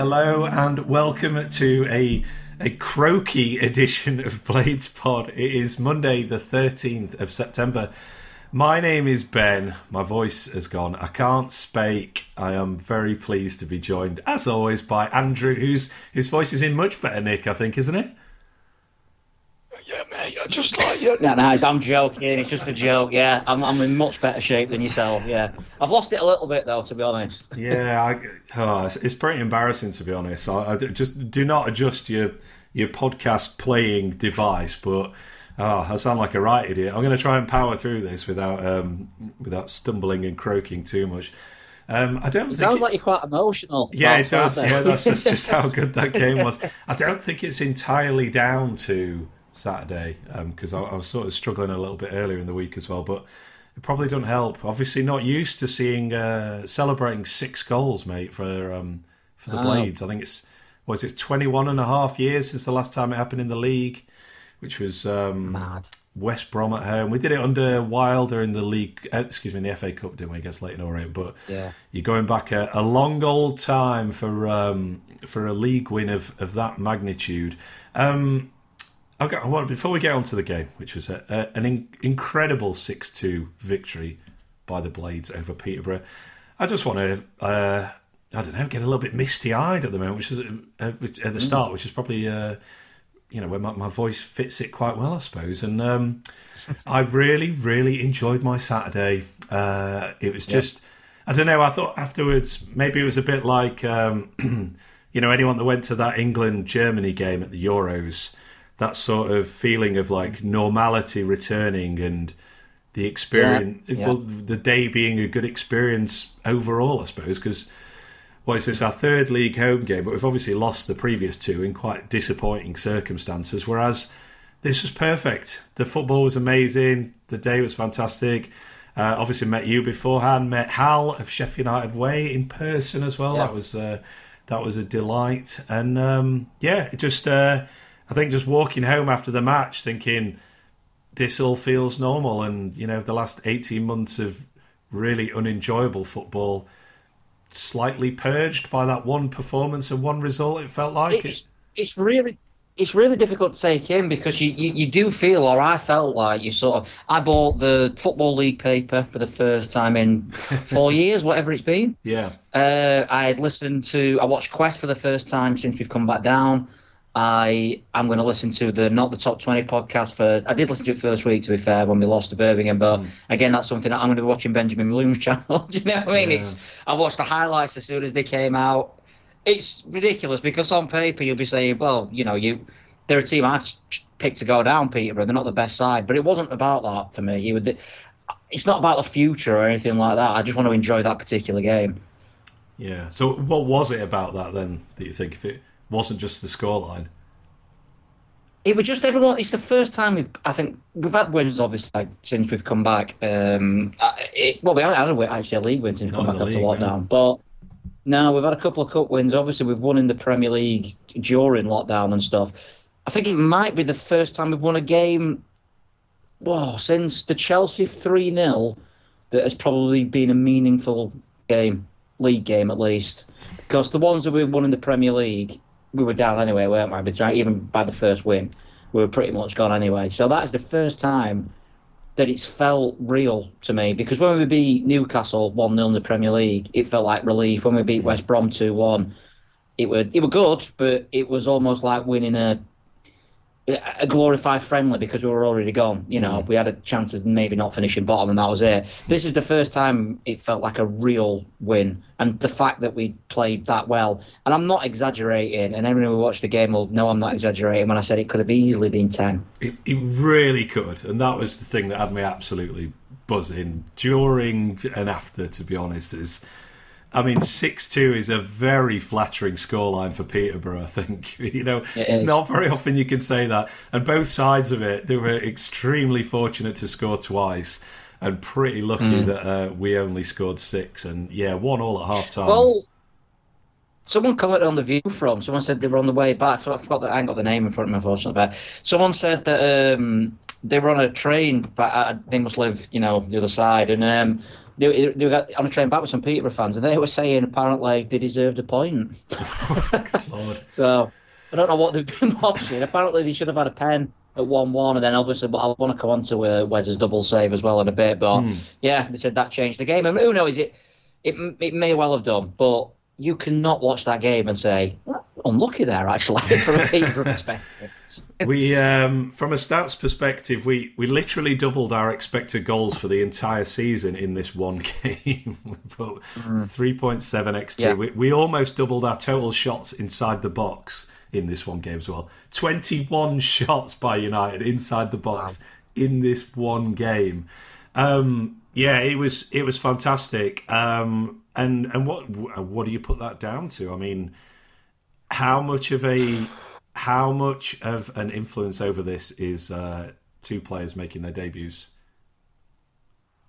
Hello and welcome to a a croaky edition of Blades Pod. It is Monday, the 13th of September. My name is Ben. My voice has gone. I can't speak. I am very pleased to be joined, as always, by Andrew, whose whose voice is in much better nick, I think, isn't it? Yeah, mate, I just like you. No, no, I'm joking. It's just a joke. Yeah, I'm, I'm in much better shape than yourself. Yeah, I've lost it a little bit though, to be honest. Yeah, I, oh, it's, it's, pretty embarrassing to be honest. I, I, just do not adjust your your podcast playing device, but oh, I sound like a right idiot. I'm going to try and power through this without um, without stumbling and croaking too much. Um, I don't. It sounds it, like you're quite emotional. Yeah, it does. Yeah, that's, that's just how good that game was. I don't think it's entirely down to Saturday because um, I, I, was sort of struggling a little bit earlier in the week as well. But it probably doesn't help. Obviously, not used to seeing uh, celebrating six goals, mate, for um, for the oh. Blades. I think it's was it 21 and a half years since the last time it happened in the league, which was um, mad. West Brom at home. We did it under Wilder in the league, uh, excuse me, in the FA Cup, didn't we, against Leyton Orient? But yeah. you're going back a, a long old time for um, for a league win of, of that magnitude. Um, Okay, well, before we get on to the game, which was a, a, an in, incredible 6 2 victory by the Blades over Peterborough, I just want to, uh, I don't know, get a little bit misty eyed at the moment, which is uh, at the start, which is probably, uh, you know, where my, my, voice fits it quite well, I suppose. And um, I really, really enjoyed my Saturday. Uh, it was just, yeah. I don't know, I thought afterwards maybe it was a bit like, um, you know, anyone that went to that England Germany game at the Euros that sort of feeling of like normality returning and the experience, yeah, yeah. well, the day being a good experience overall, I suppose, because what is this, our third league home game, but we've obviously lost the previous two in quite disappointing circumstances, whereas this was perfect. The football was amazing, the day was fantastic. Uh, obviously, met you beforehand, met Hal of Sheffield United Way in person as well. Yeah. That was uh, that was a delight, and um, yeah, it just. Uh, I think just walking home after the match, thinking this all feels normal, and you know the last eighteen months of really unenjoyable football, slightly purged by that one performance and one result. It felt like it's it's really it's really difficult to take in because you, you, you, do feel, or I felt like you sort of. I bought the Football League paper for the first time in four years, whatever it's been. Yeah. Uh, I listened to, I watched Quest for the first time since we've come back down. I am going to listen to the not the top twenty podcast for. I did listen to it first week to be fair when we lost to Birmingham, but mm. again that's something that I'm going to be watching Benjamin Bloom's channel. Do you know what I mean? Yeah. It's I watched the highlights as soon as they came out. It's ridiculous because on paper you'll be saying, well, you know, you they're a team I've picked to go down, Peterborough. They're not the best side, but it wasn't about that for me. You would. It's not about the future or anything like that. I just want to enjoy that particular game. Yeah. So, what was it about that then that you think if it wasn't just the scoreline. It was just everyone. It's the first time we've. I think we've had wins, obviously, like, since we've come back. Um, it, well, we haven't had actually a league win since we've come back after lockdown. But now we've had a couple of cup wins. Obviously, we've won in the Premier League during lockdown and stuff. I think it might be the first time we've won a game. Well, since the Chelsea three 0 that has probably been a meaningful game, league game at least. Because the ones that we've won in the Premier League we were down anyway, weren't we? But even by the first win, we were pretty much gone anyway. So that's the first time that it's felt real to me because when we beat Newcastle 1 0 in the Premier League, it felt like relief. When we beat West Brom 2 1, it were, it were good, but it was almost like winning a a glorified friendly because we were already gone. You know, mm. we had a chance of maybe not finishing bottom, and that was it. This is the first time it felt like a real win, and the fact that we played that well. And I'm not exaggerating, and everyone who watched the game will know I'm not exaggerating when I said it could have easily been ten. It, it really could, and that was the thing that had me absolutely buzzing during and after. To be honest, is I mean, six two is a very flattering scoreline for Peterborough. I think you know it it's is. not very often you can say that. And both sides of it, they were extremely fortunate to score twice, and pretty lucky mm. that uh, we only scored six. And yeah, one all at half time. Well, someone commented on the view from. Someone said they were on the way back. I forgot that I ain't got the name in front of me, unfortunately. But someone said that um, they were on a train, but uh, they must live, you know, the other side, and um, they, they were on a train back with some Peterborough fans, and they were saying apparently they deserved a point. so I don't know what they've been watching. Apparently they should have had a pen at one-one, and then obviously, but I want to come on to uh, Wes's double save as well in a bit. But mm. yeah, they said that changed the game, and who knows it. It, it may well have done, but you cannot watch that game and say unlucky there actually from a Peterborough perspective. we, um, from a stats perspective, we, we literally doubled our expected goals for the entire season in this one game. we put mm. 3.7 xG. Yeah. We, we almost doubled our total shots inside the box in this one game as well. 21 shots by United inside the box wow. in this one game. Um, yeah, it was it was fantastic. Um, and and what what do you put that down to? I mean, how much of a how much of an influence over this is uh, two players making their debuts?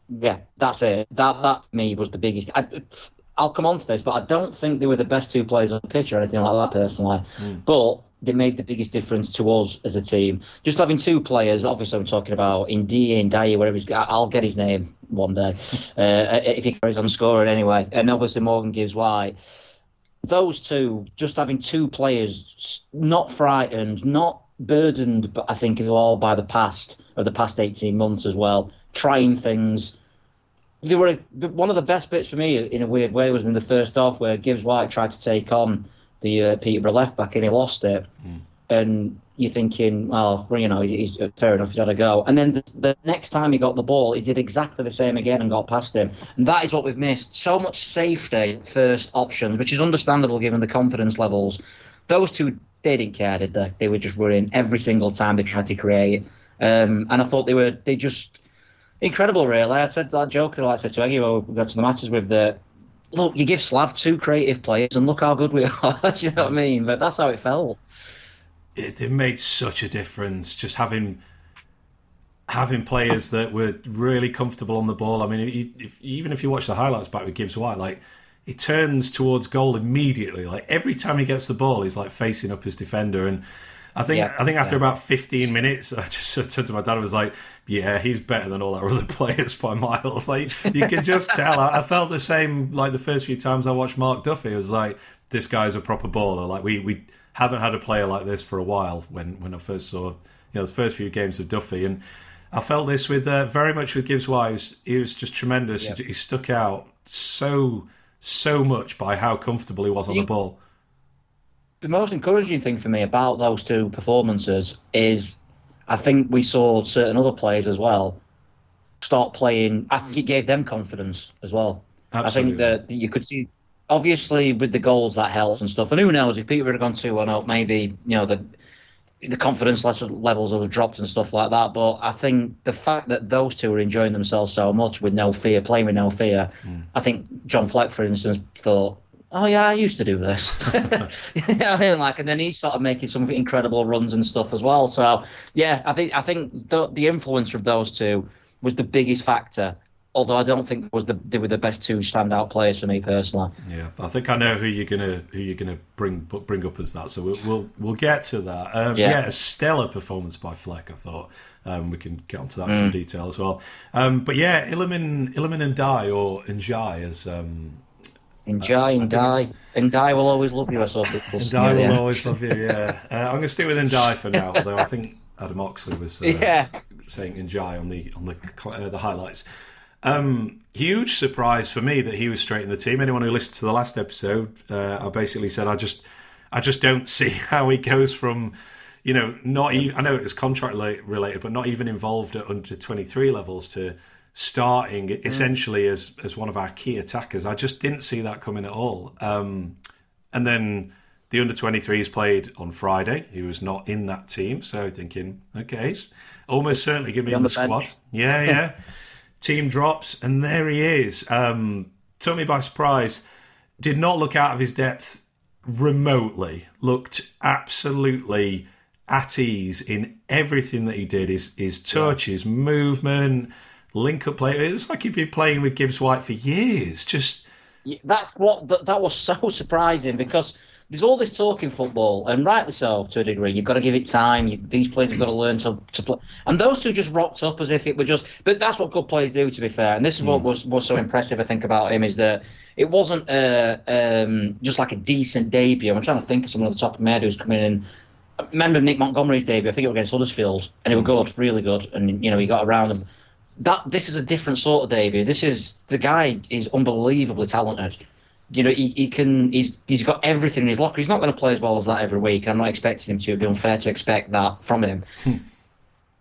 Yeah, that's it. That that me was the biggest. I, will come on to this, but I don't think they were the best two players on the pitch or anything like that personally. Mm. But they made the biggest difference to us as a team. Just having two players, obviously I'm talking about and Dyer, whatever he's I'll get his name one day uh, if he carries on scoring anyway. And obviously Morgan Gibbs White those two, just having two players not frightened, not burdened, but I think as well by the past of the past eighteen months as well, trying things. They were one of the best bits for me in a weird way was in the first half where Gibbs White tried to take on the uh, Peterborough left back and he lost it, mm. and you're thinking, well, you know, he's, he's, fair enough, he's had a go. And then the, the, next time he got the ball, he did exactly the same again and got past him. And that is what we've missed. So much safety first options, which is understandable given the confidence levels. Those two, they didn't care, did they? They were just running every single time they tried to create. Um, and I thought they were, they just, incredible, really. I said that joke, like I said to Eggy when we got to the matches with the, look, you give Slav two creative players and look how good we are. you know what I mean? But that's how it felt it, it made such a difference just having having players that were really comfortable on the ball. I mean, if, even if you watch the highlights back with Gibbs White, like he turns towards goal immediately. Like every time he gets the ball, he's like facing up his defender. And I think yeah, I think after yeah. about 15 minutes, I just turned to my dad and was like, "Yeah, he's better than all our other players by miles." Like you can just tell. I, I, felt the same like the first few times I watched Mark Duffy. It was like this guy's a proper baller. Like we we haven't had a player like this for a while. When when I first saw you know the first few games of Duffy, and I felt this with uh, very much with Gibbs White. He was just tremendous. Yep. He, he, stuck out so so much by how comfortable he was on you, the ball. The most encouraging thing for me about those two performances is I think we saw certain other players as well start playing. I think it gave them confidence as well. Absolutely. I think that you could see obviously with the goals that helps and stuff. And who knows if Peter had gone two one up, maybe you know the the confidence levels would have dropped and stuff like that. But I think the fact that those two are enjoying themselves so much with no fear, playing with no fear, mm. I think John Fleck, for instance, thought. Oh yeah, I used to do this. you know I mean, like, and then he's sort of making some incredible runs and stuff as well. So yeah, I think I think the, the influence of those two was the biggest factor although I don't think was the they were the best two standout players for me personally. Yeah, I think I know who you're gonna who you're gonna bring bring up as that. So we'll we'll, we'll get to that. Um, yeah. yeah. a stellar performance by Fleck. I thought um, we can get onto that in mm. some detail as well. Um, but yeah, Iliman and Die or Njai as. Um, Enjoy and die. And die will always love you, I saw people. And die will always love you, yeah. Uh, I'm going to stick with Ndiaye for now, although I think Adam Oxley was uh, yeah. saying Njai on the on the uh, the highlights. Um, huge surprise for me that he was straight in the team. Anyone who listened to the last episode, uh, I basically said I just, I just don't see how he goes from, you know, not even. I know it was contract related, but not even involved at under twenty three levels to starting mm. essentially as as one of our key attackers. I just didn't see that coming at all. Um, and then the under 23s played on Friday. He was not in that team, so thinking, okay, almost certainly give me in the, the squad. Yeah, yeah. Team drops, and there he is. Um, took me by surprise. Did not look out of his depth remotely. Looked absolutely at ease in everything that he did. His his touch, his movement, link up play. It was like he'd been playing with Gibbs White for years. Just That's what that, that was so surprising because there's all this talk in football, and rightly so to a degree. You've got to give it time. You, these players have got to learn to, to play. And those two just rocked up as if it were just. But that's what good players do, to be fair. And this is what was, was so impressive, I think, about him is that it wasn't uh, um, just like a decent debut. I'm trying to think of someone at the top of my head who's coming in. I remember Nick Montgomery's debut? I think it was against Huddersfield, and he was good, really good, and you know he got around him. That this is a different sort of debut. This is the guy is unbelievably talented you know, he, he can he's he's got everything in his locker. He's not going to play as well as that every week. I'm not expecting him to. It'd be unfair to expect that from him. Hmm.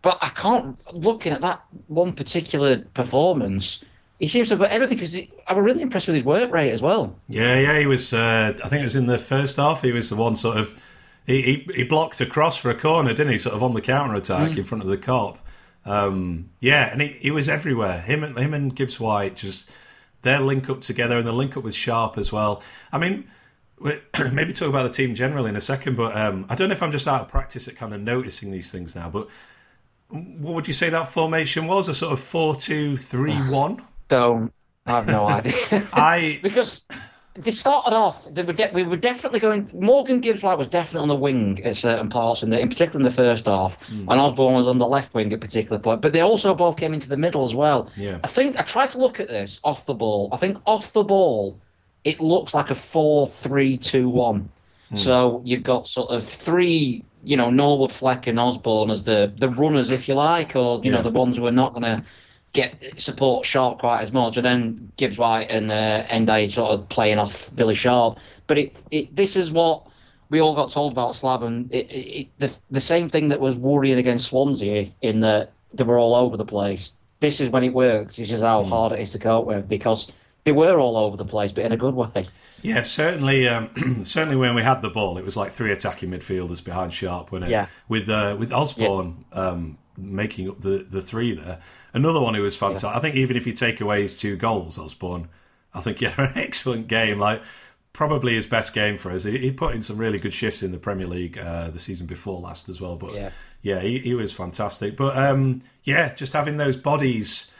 but I can't. Looking at that one particular performance, he seems to have got everything. Because I was really impressed with his work rate as well. Yeah, yeah, he was. Uh, I think it was in the first half. He was the one sort of. He, he, he blocked across for a corner, didn't he? Sort of on the counter attack mm. in front of the Kop. Um, yeah, and he, he was everywhere. Him and him and Gibbs White just their link up together and the link up with Sharp as well. I mean, maybe talk about the team generally in a second, but um, I don't know if I'm just out of practice at kind of noticing these things now. But what would you say that formation was? A sort of four-two-three-one? Don't. I have no idea. I because they started off. They were de- we were definitely going. Morgan Gibbs White was definitely on the wing at certain parts, in, the, in particular in the first half, mm. and Osborn was on the left wing at particular point. But they also both came into the middle as well. Yeah. I think I tried to look at this off the ball. I think off the ball, it looks like a four-three-two-one. Mm. So you've got sort of three, you know, Norwood, Fleck, and Osborn as the the runners, if you like, or you yeah. know, the ones who are not going to get support Sharp quite as much, and then Gibbs White and uh, sort of playing off Billy Sharp. But it, it this is what we all got told about Slaven. It, it, the the same thing that was worrying against Swansea in that they were all over the place. This is when it works. This is how mm. hard it is to cope with because they were all over the place, but in a good way. Yeah, certainly. Um, certainly, when we had the ball, it was like three attacking midfielders behind Sharp, when it? Yeah. With uh, with Osborn yeah. um, making up the, the three there. Another one who was fantastic. Yeah. I think even if you take away his two goals, Osborn, I think he had an excellent game. Like probably his best game for us. He, he put in some really good shifts in the Premier League uh, the season before last as well. But yeah, yeah he, he was fantastic. But um, yeah, just having those bodies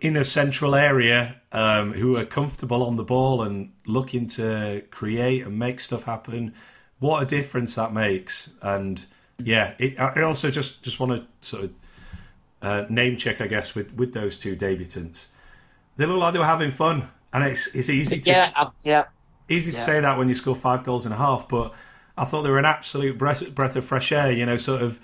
in a central area um, who are comfortable on the ball and looking to create and make stuff happen. What a difference that makes! And yeah, it, I also just just want to sort of uh, name check, I guess, with, with those two debutants. They look like they were having fun, and it's it's easy to yeah, uh, yeah. easy to say that when you score five goals and a half. But I thought they were an absolute breath breath of fresh air. You know, sort of.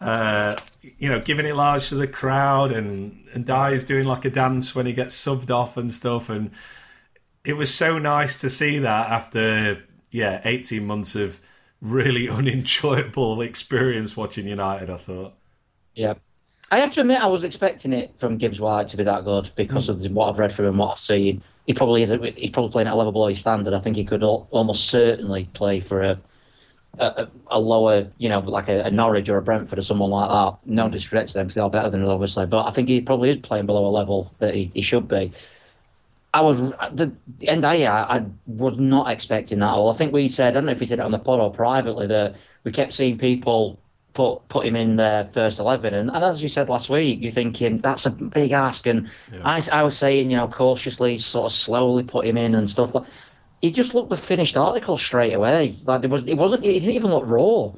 Uh, you know, giving it large to the crowd, and and Di's doing like a dance when he gets subbed off and stuff, and it was so nice to see that after yeah, eighteen months of really unenjoyable experience watching United. I thought. Yeah, I have to admit, I was expecting it from Gibbs White to be that good because mm. of what I've read from him, what I've seen. He probably is. He's probably playing at a level below his standard. I think he could almost certainly play for a a, a lower, you know, like a, a, Norwich or a Brentford or someone like that. No mm. disrespect to them because they are better than us, obviously. But I think he probably is playing below a level that he, he should be. I was uh, the end. I, I was not expecting that at all. I think we said I don't know if we said it on the pod or privately that we kept seeing people put put him in their first eleven. And, and as you said last week, you're thinking that's a big ask. And yeah. I, I was saying, you know, cautiously, sort of slowly put him in and stuff. Like, he just looked the finished article straight away. Like there was, it wasn't. He didn't even look raw.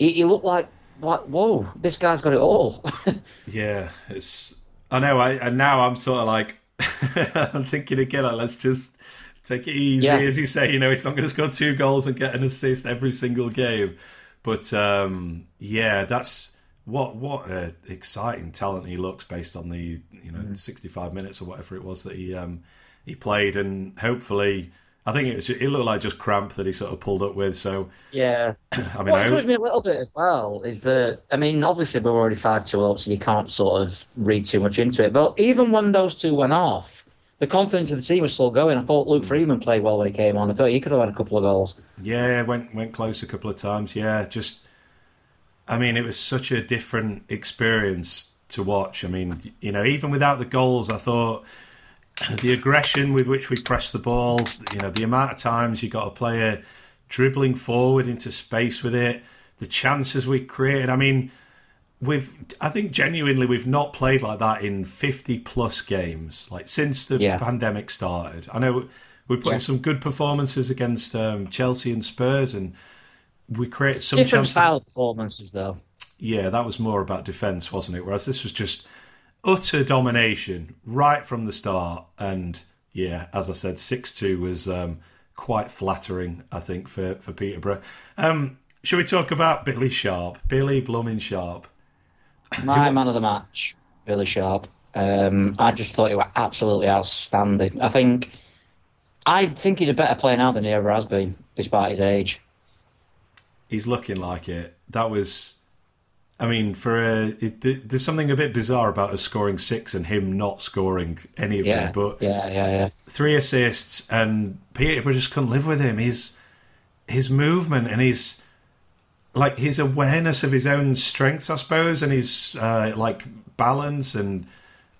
He, he looked like like whoa, this guy's got it all. yeah, it's. I know. I and now I'm sort of like I'm thinking again. Let's just take it easy, yeah. as you say. You know, he's not going to score two goals and get an assist every single game. But um, yeah, that's what what a exciting talent he looks based on the you know mm. 65 minutes or whatever it was that he um, he played, and hopefully. I think it, was, it looked like just cramp that he sort of pulled up with. So yeah, I mean, what annoys me a little bit as well is that I mean, obviously we're already five two up, so you can't sort of read too much into it. But even when those two went off, the confidence of the team was still going. I thought Luke mm. Freeman played well when he came on. I thought he could have had a couple of goals. Yeah, went went close a couple of times. Yeah, just I mean, it was such a different experience to watch. I mean, you know, even without the goals, I thought the aggression with which we press the ball, you know, the amount of times you got a player dribbling forward into space with it, the chances we created. I mean, we've I think genuinely we've not played like that in 50 plus games like since the yeah. pandemic started. I know we put Yeah. in some good performances against um, Chelsea and Spurs, and we created some Different chances. style performances, though. Yeah, that was more about defence, wasn't it? Whereas this was just utter domination right from the start. And yeah, as I said, 6 2 was um, quite flattering, I think, for, for Peterborough. Um, should we talk about Billy Sharp? Billy Blooming Sharp. My man of the match, Billy Sharp. Um, I just thought he was absolutely outstanding. I think, I think he's a better player now than he ever has been, despite his age. He's looking like it. That was. I mean, for a, it, there's something a bit bizarre about us scoring six and him not scoring any of Yeah, them. But yeah, yeah, yeah. three assists, and Peterborough just couldn't live with him. His his movement and his like his awareness of his own strengths, I suppose, and his uh, like balance and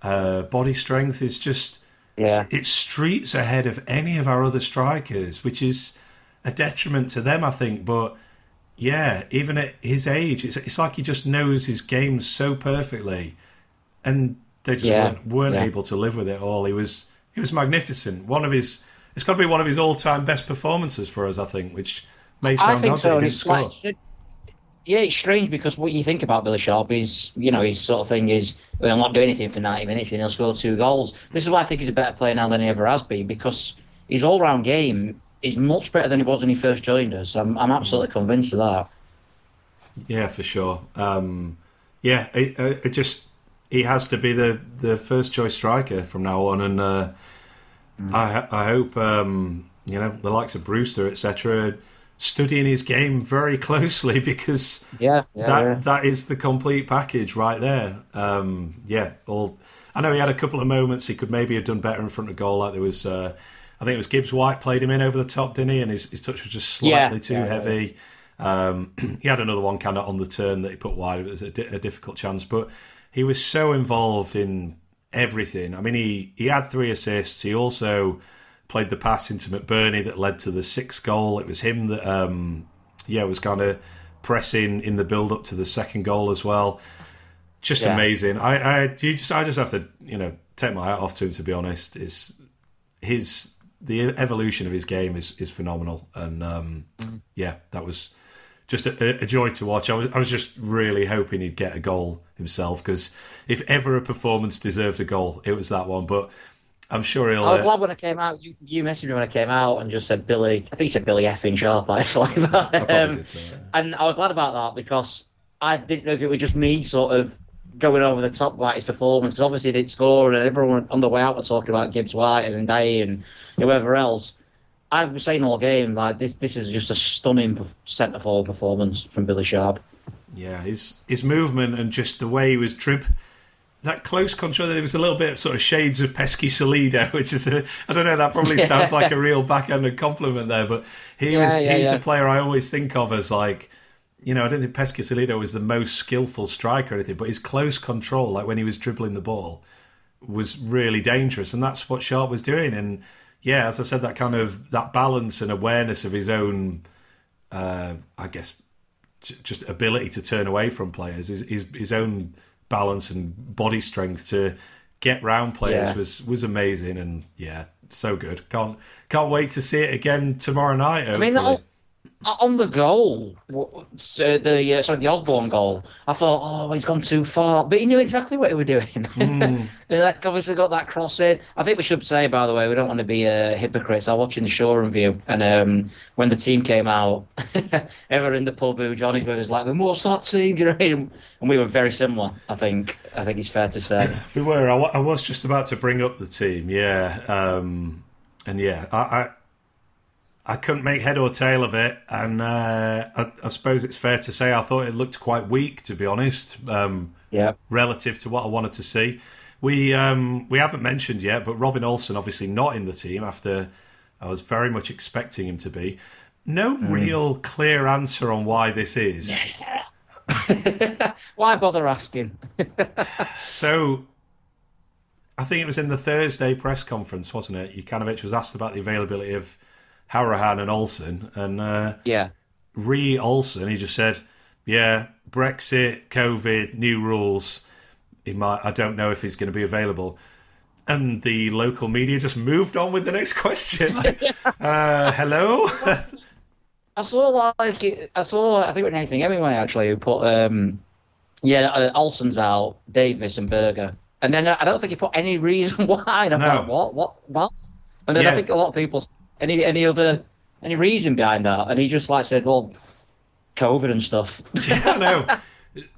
uh, body strength is just Yeah, it's streets ahead of any of our other strikers, which is a detriment to them, I think. But yeah, even at his age, it's it's like he just knows his game so perfectly, and they just Yeah, weren't, weren't yeah. able to live with it all. He was he was magnificent. One of his it's got to be one of his all time best performances for us, I think. Which may I sound think odd so. he didn't like, score. yeah, it's strange because what you think about Billy Sharp is, you know, his sort of thing is, well, he'll not do anything for 90 minutes and he'll score two goals. This is why I think he's a better player now than he ever has been because his all round game is much better than it was when he first joined us. I'm, I'm absolutely convinced of that. Yeah, for sure. Um, yeah, it, uh, it just he has to be the, the first choice striker from now on, and uh, I I hope um, you know the likes of Brewster etc. studying his game very closely because Yeah, yeah, that yeah. that is the complete package right there. Um, yeah, all I know he had a couple of moments he could maybe have done better in front of goal. Like there was, uh, I think it was Gibbs White played him in over the top, didn't he? And his, his touch was just slightly Yeah, too yeah, yeah. heavy. Um, he had another one kind of on the turn that he put wide. It was a, di- a difficult chance, but he was so involved in everything. I mean, he he had three assists. He also played the pass into McBurnie that led to the sixth goal. It was him that, um, yeah, was kind of pressing in the build up to the second goal as well. Just Yeah. amazing. I, I, you just, I just have to, you know, take my hat off to him. To be honest, it's his the evolution of his game is is phenomenal, and um, yeah, that was just a, a joy to watch. I was I was just really hoping he'd get a goal himself because if ever a performance deserved a goal, it was that one. But I'm sure he'll. I was uh, glad when I came out. You, you messaged me when I came out and just said Billy. I think you said Billy effing Sharp actually. But, I um, did say that. and I was glad about that because I didn't know if it was just me sort of going over the top about his performance because obviously he didn't score and everyone on the way out were talking about Gibbs White and Day and whoever else. I was saying all game like this. This is just a stunning centre forward performance from Billy Sharp. Yeah, his his movement and just the way he was trip. That close control, there was a little bit of sort of shades of pesky Salido, which is a, I don't know, that probably sounds like a real backhanded compliment there, but he Yeah, was, yeah, he's yeah. a player I always think of as like, you know, I don't think Pesky Salido was the most skillful striker or anything, but his close control, like when he was dribbling the ball, was really dangerous, and that's what Sharp was doing. And yeah, as I said, that kind of that balance and awareness of his own, uh, I guess, j- just ability to turn away from players, his his, his own balance and body strength to get round players Yeah. was was amazing, and yeah, so good. Can't can't wait to see it again tomorrow night. I mean, hopefully. On, on the goal, w- so the uh, sorry, the Osborn goal, I thought, oh, he's gone too far, but he knew exactly what he was doing. And that obviously got that cross in. I think we should say, by the way, we don't want to be uh, hypocrites. I was watching the show review, and um, when the team came out, ever in the pub who Johnny's with was like, "Well, "What's that team?" Do you know what I mean? And we were very similar. I think. I think it's fair to say. We were. I, I was just about to bring up the team. Yeah, um, and yeah, I, I I couldn't make head or tail of it, and uh, I, I suppose it's fair to say I thought it looked quite weak, to be honest, um, Yeah. relative to what I wanted to see. We um, we haven't mentioned yet, but Robin Olsen obviously not in the team after I was very much expecting him to be. No real clear answer on why this is. Why bother asking? So, I think it was in the Thursday press conference, wasn't it? Jokanovic was asked about the availability of Hourihane and Olsen, and uh, yeah. re Olsen, he just said, "Yeah, Brexit, COVID, new rules. He might. I don't know if he's going to be available." and the local media just moved on with the next question. Like, uh, hello. I saw like I saw I think it was Nathan Hemingway actually who put um yeah uh, Olsen's out, Davies and Berge, and then I don't think he put any reason why. And I'm No. like, what, what, what? And then Yeah. I think a lot of people any any other any reason behind that, and he just like said, well, COVID and stuff. yeah, no.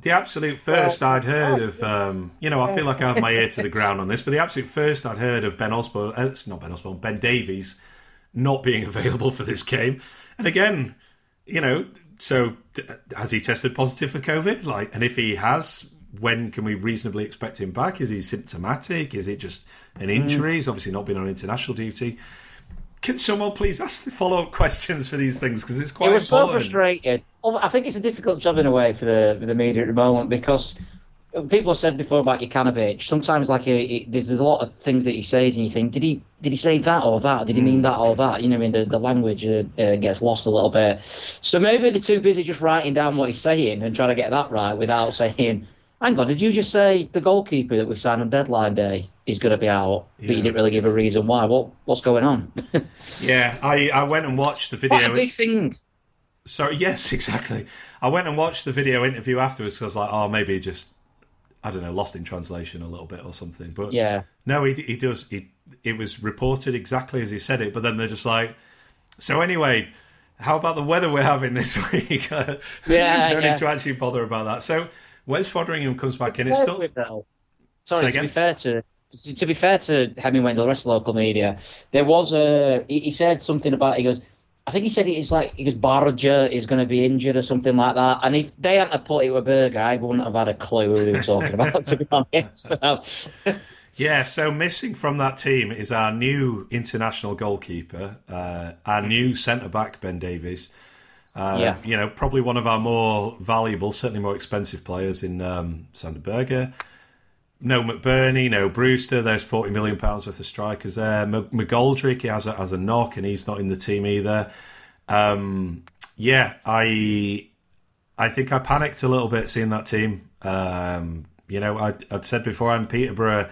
The absolute first I'd heard of, um, you know, I feel like I have my ear to the ground on this, but the absolute first I'd heard of Ben Osborn, uh, it's not Ben Osborn, Ben Davies not being available for this game. And again, you know, so d- has he tested positive for COVID? Like, and if he has, when can we reasonably expect him back? Is he symptomatic? Is it just an injury? He's obviously not been on international duty. Can someone please ask the follow up questions for these things because it's quite it was so important. frustrating. Oh, I think it's a difficult job in a way for the for the media at the moment because people have said before about Jokanovic. Sometimes, like he- there's, there's a lot of things that he says, and you think, did he did he say that or that? Did he mean that or that? You know, I mean, the, the language uh, uh, gets lost a little bit. So maybe they're too busy just writing down what he's saying and trying to get that right without saying. Hang on, did you just say the goalkeeper that we signed on deadline day is going to be out, but you didn't really give a reason why? What what's going on? Yeah, I, I went and watched the Quite a video. big thing. Sorry, yes, exactly. I went and watched the video interview afterwards because I was like, oh, maybe just, I don't know, lost in translation a little bit or something. But Yeah. no, he he does. He it was reported exactly as he said it. But then they're just like, so anyway, how about the weather we're having this week? Yeah, no yeah. need to actually bother about that. So Wes Foderingham comes back in. It's still to him, though. Say Sorry, to again? be fair to to be fair to Hemingway and the rest of the local media, there was a he, he said something about he goes. I think he said it's like he goes Barger is going to be injured or something like that. And if they hadn't have put it with Berge, I wouldn't have had a clue who they were talking about. To be honest, so, Yeah, so missing from that team is our new international goalkeeper, uh, our new centre back Ben Davies. Uh, Yeah. you know, probably one of our more valuable, certainly more expensive players in um, Sander Berge. No McBurnie, no Brewster. There's forty million pounds worth of strikers there. M- McGoldrick he has a, has a knock, and he's not in the team either. Um, yeah, I I think I panicked a little bit seeing that team. Um, you know, I, I'd said before, I'm Peterborough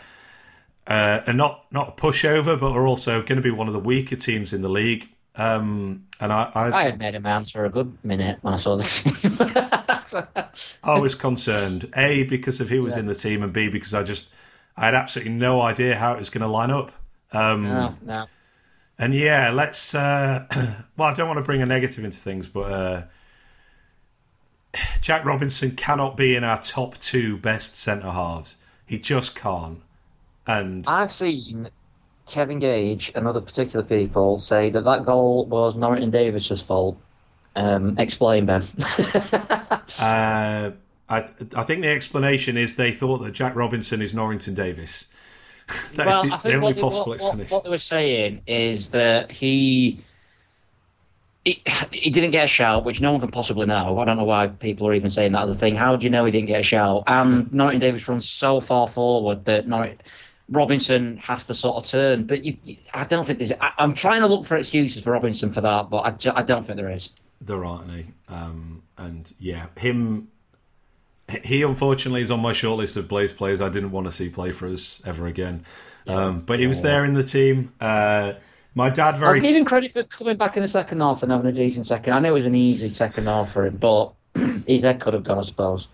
uh, are not not a pushover, but are also going to be one of the weaker teams in the league. Um, and I, I, I had made him answer a good minute when I saw this. I was concerned. A because of who was in the team, and B because I just I had absolutely no idea how it was going to line up. Um, no, no. And yeah, let's. Uh, well, I don't want to bring a negative into things, but uh, Jack Robinson cannot be in our top two best centre halves. He just can't. And I've seen Kevin Gage and other particular people say that that goal was Norrington-Davies's fault. Um, explain, Ben. uh, I, I think the explanation is they thought that Jack Robinson is Norrington-Davies. That is well, the, I the only possible what, what, explanation. what they were saying is that he, he he didn't get a shout, which no one can possibly know. I don't know why people are even saying that other thing. How do you know he didn't get a shout? And Norrington-Davies runs so far forward that Norrington, Robinson has to sort of turn. But you, you- I don't think there's. I, I'm trying to look for excuses for Robinson for that, but I, ju- I don't think there is. There aren't any. Um, and yeah, him. He unfortunately is on my shortlist of Blaze players I didn't want to see play for us ever again. Um, but he was there in the team. Uh, my dad very. I'll give him credit for coming back in the second half and having a decent second. I know it was an easy second half for him, but his head could have gone, I suppose.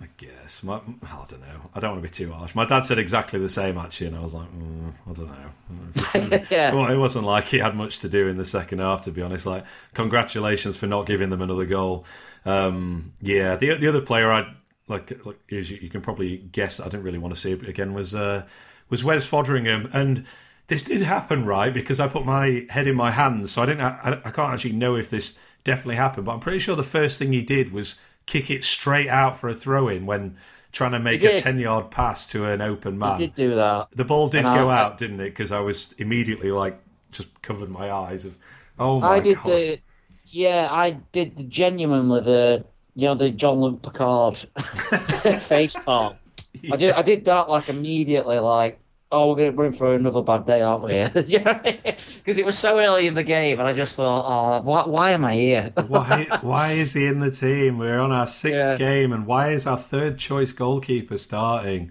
I guess. My, I don't know. I don't want to be too harsh. My dad said exactly the same actually, and I was like, mm, I don't know. Yeah. Well, it wasn't like he had much to do in the second half, to be honest. Like, congratulations for not giving them another goal. Um, yeah, the the other player I like, like as you, you can probably guess, I didn't really want to see it again was uh, was Wes Foderingham, and this did happen right because I put my head in my hands, so I didn't. I, I can't actually know if this definitely happened, but I'm pretty sure the first thing he did was kick it straight out for a throw in when trying to make a ten yard pass to an open man. He did do that. The ball did And go I- out, didn't it? Because I was immediately like just covered my eyes of, oh my I did god. the, yeah, I did the genuinely the, you know, the Jean-Luc Picard face palm. I did, I did that like immediately, like, oh, we're gonna we're in for another bad day, aren't we? Because it was so early in the game, and I just thought, oh, why, why am I here? why why is he in the team? We're on our sixth Yeah. game, and why is our third choice goalkeeper starting?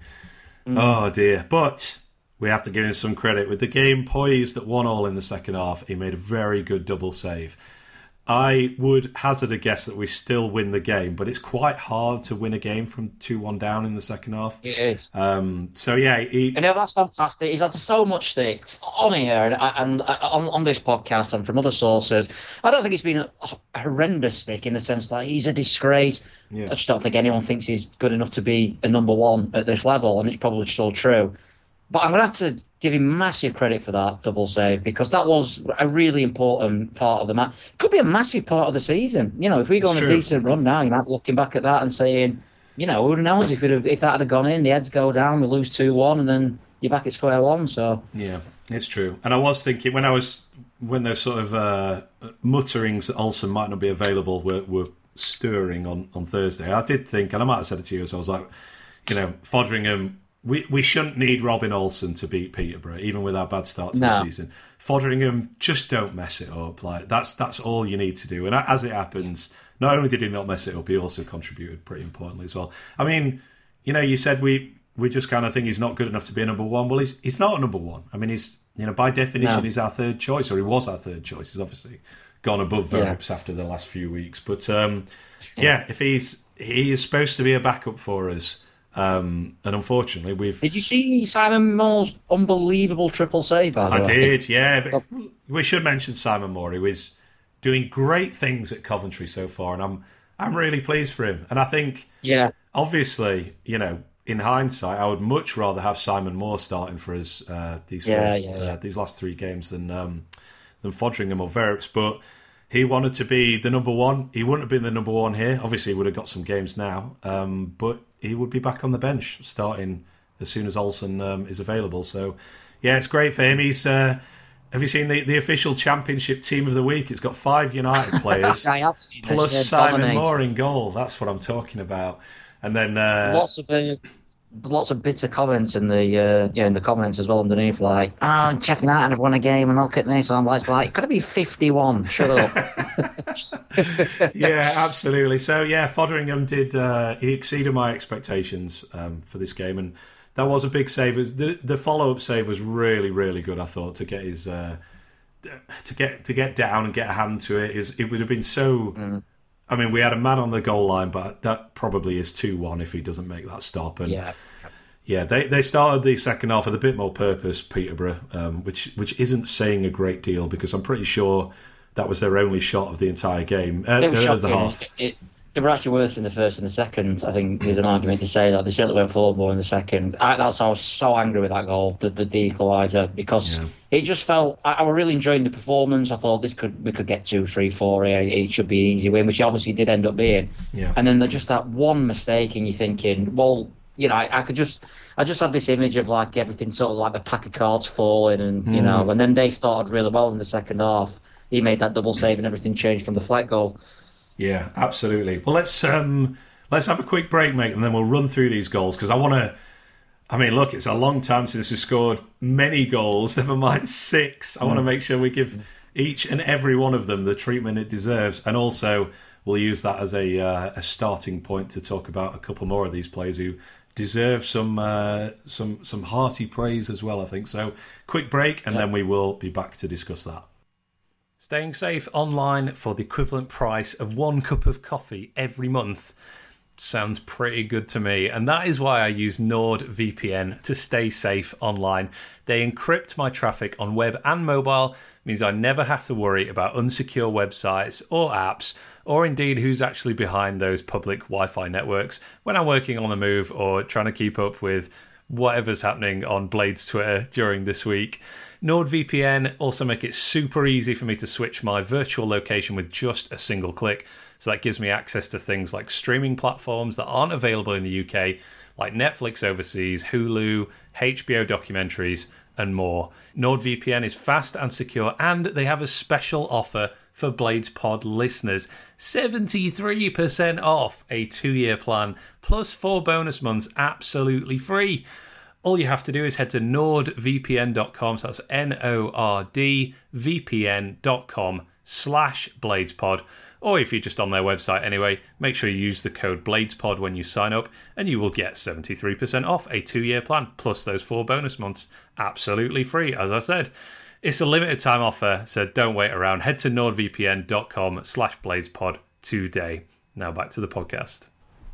Mm. Oh dear! But we have to give him some credit. With the game poised at one all in the second half, he made a very good double save. I would hazard a guess that we still win the game, but it's quite hard to win a game from two one down in the second half. It is. Um, so yeah, he, You know, that's fantastic. He's had so much stick on here and, and on, on this podcast and from other sources. I don't think it's been a horrendous stick in the sense that he's a disgrace. Yeah. I just don't think anyone thinks he's good enough to be a number one at this level, and it's probably still true. But I'm going to have to give him massive credit for that double save because that was a really important part of the match. Could be a massive part of the season. You know, if we go It's on a decent run now, you might be looking back at that and saying, you know, who knows if have, if that had gone in, the heads go down, we lose two one, and then you're back at square one. So Yeah, it's true. And I was thinking when I was when those sort of uh, mutterings that Olsen might not be available were, were stirring on, on Thursday. I did think, and I might have said it to you, as I was like, you know, Foderingham. We, we shouldn't need Robin Olsen to beat Peterborough, even with our bad start to the season. Foderingham, just don't mess it up. Like that's that's all you need to do. And as it happens, not only did he not mess it up, he also contributed pretty importantly as well. I mean, you know, you said we we just kind of think he's not good enough to be a number one. Well, he's he's not a number one. I mean, he's you know by definition No. he's our third choice, or he was our third choice. He's obviously gone above Yeah. Verrips after the last few weeks. But um, yeah, if he's he is supposed to be a backup for us, um, and unfortunately we've did you see Simon Moore's unbelievable triple save? I way? did, yeah. But we should mention Simon Moore. He was doing great things at Coventry so far, and I'm I'm really pleased for him. And I think Yeah, obviously, you know, in hindsight, I would much rather have Simon Moore starting for us uh, these Yeah, first, yeah, uh, yeah. these last three games than um, than Foderingham or Verrips. But he wanted to be the number one. He wouldn't have been the number one here. Obviously, he would have got some games now, um, but he would be back on the bench starting as soon as Olsen um, is available. So, yeah, it's great for him. He's. Uh, have you seen the, the official championship team of the week? It's got five United players I have seen plus Simon dominates. Moore in goal. That's what I'm talking about. And then uh, lots of uh, lots of bitter comments in the uh, yeah in the comments as well underneath, like, "Oh, United have won a game, and look at this." I'm like, it's like, could it be 51? Shut up. yeah, absolutely. So yeah, Foderingham did. Uh, he exceeded my expectations um, for this game, and that was a big save. Was- The the follow up save was really really good. I thought to get his uh, to get to get down and get a hand to it is it would have been so. I mean, we had a man on the goal line, but that probably is two one if he doesn't make that stop. And yeah, Yeah, they, they started the second half with a bit more purpose, Peterborough, um, which which isn't saying a great deal because I'm pretty sure that was their only shot of the entire game, uh, uh, the half. It- they were actually worse in the first and the second. I think there's an argument to say that they certainly went forward more in the second. I, that's why I was so angry with that goal, the the, the equaliser, because Yeah. it just felt. I, I was really enjoying the performance. I thought this could we could get two, three, four here. It should be an easy win, which it obviously did end up being. Yeah. And then there's just that one mistake, and you're thinking, well, you know, I, I could just, I just had this image of like everything sort of like the pack of cards falling, and you know, mm. and then they started really well in the second half. He made that double save, and everything changed from the flat goal. Yeah, absolutely. Well, let's um, let's have a quick break, mate, and then we'll run through these goals because I want to. I mean, look, it's a long time since we scored many goals. Never mind six. I want to make sure we give each and every one of them the treatment it deserves, and also we'll use that as a uh, a starting point to talk about a couple more of these players who deserve some uh, some some hearty praise as well. I think so. Quick break, and then we will be back to discuss that. Staying safe online for the equivalent price of one cup of coffee every month sounds pretty good to me. And that is why I use NordVPN to stay safe online. They encrypt my traffic on web and mobile, means I never have to worry about unsecure websites or apps, or indeed who's actually behind those public Wi Fi networks when I'm working on the move or trying to keep up with whatever's happening on Blade's Twitter during this week. NordVPN also make it super easy for me to switch my virtual location with just a single click. So that gives me access to things like streaming platforms that aren't available in the UK, like Netflix overseas, Hulu, HBO documentaries, and more. NordVPN is fast and secure, and they have a special offer for Blades Pod listeners 73% off a two year plan plus four bonus months absolutely free. All you have to do is head to nordvpn.com, so that's N O R D VPN.com slash Bladespod, or if you're just on their website anyway, make sure you use the code BladesPod when you sign up, and you will get 73% off a two year plan plus those four bonus months absolutely free, as I said. It's a limited time offer, so don't wait around. Head to nordvpn.com slash bladespod today. Now back to the podcast.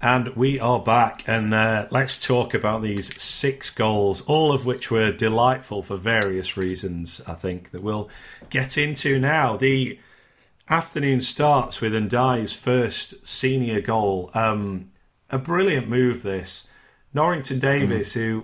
And we are back, and uh, let's talk about these six goals, all of which were delightful for various reasons, I think, that we'll get into now. The afternoon starts with Ndiaye's first senior goal. Um, a brilliant move, this. Norrington-Davies, mm. who,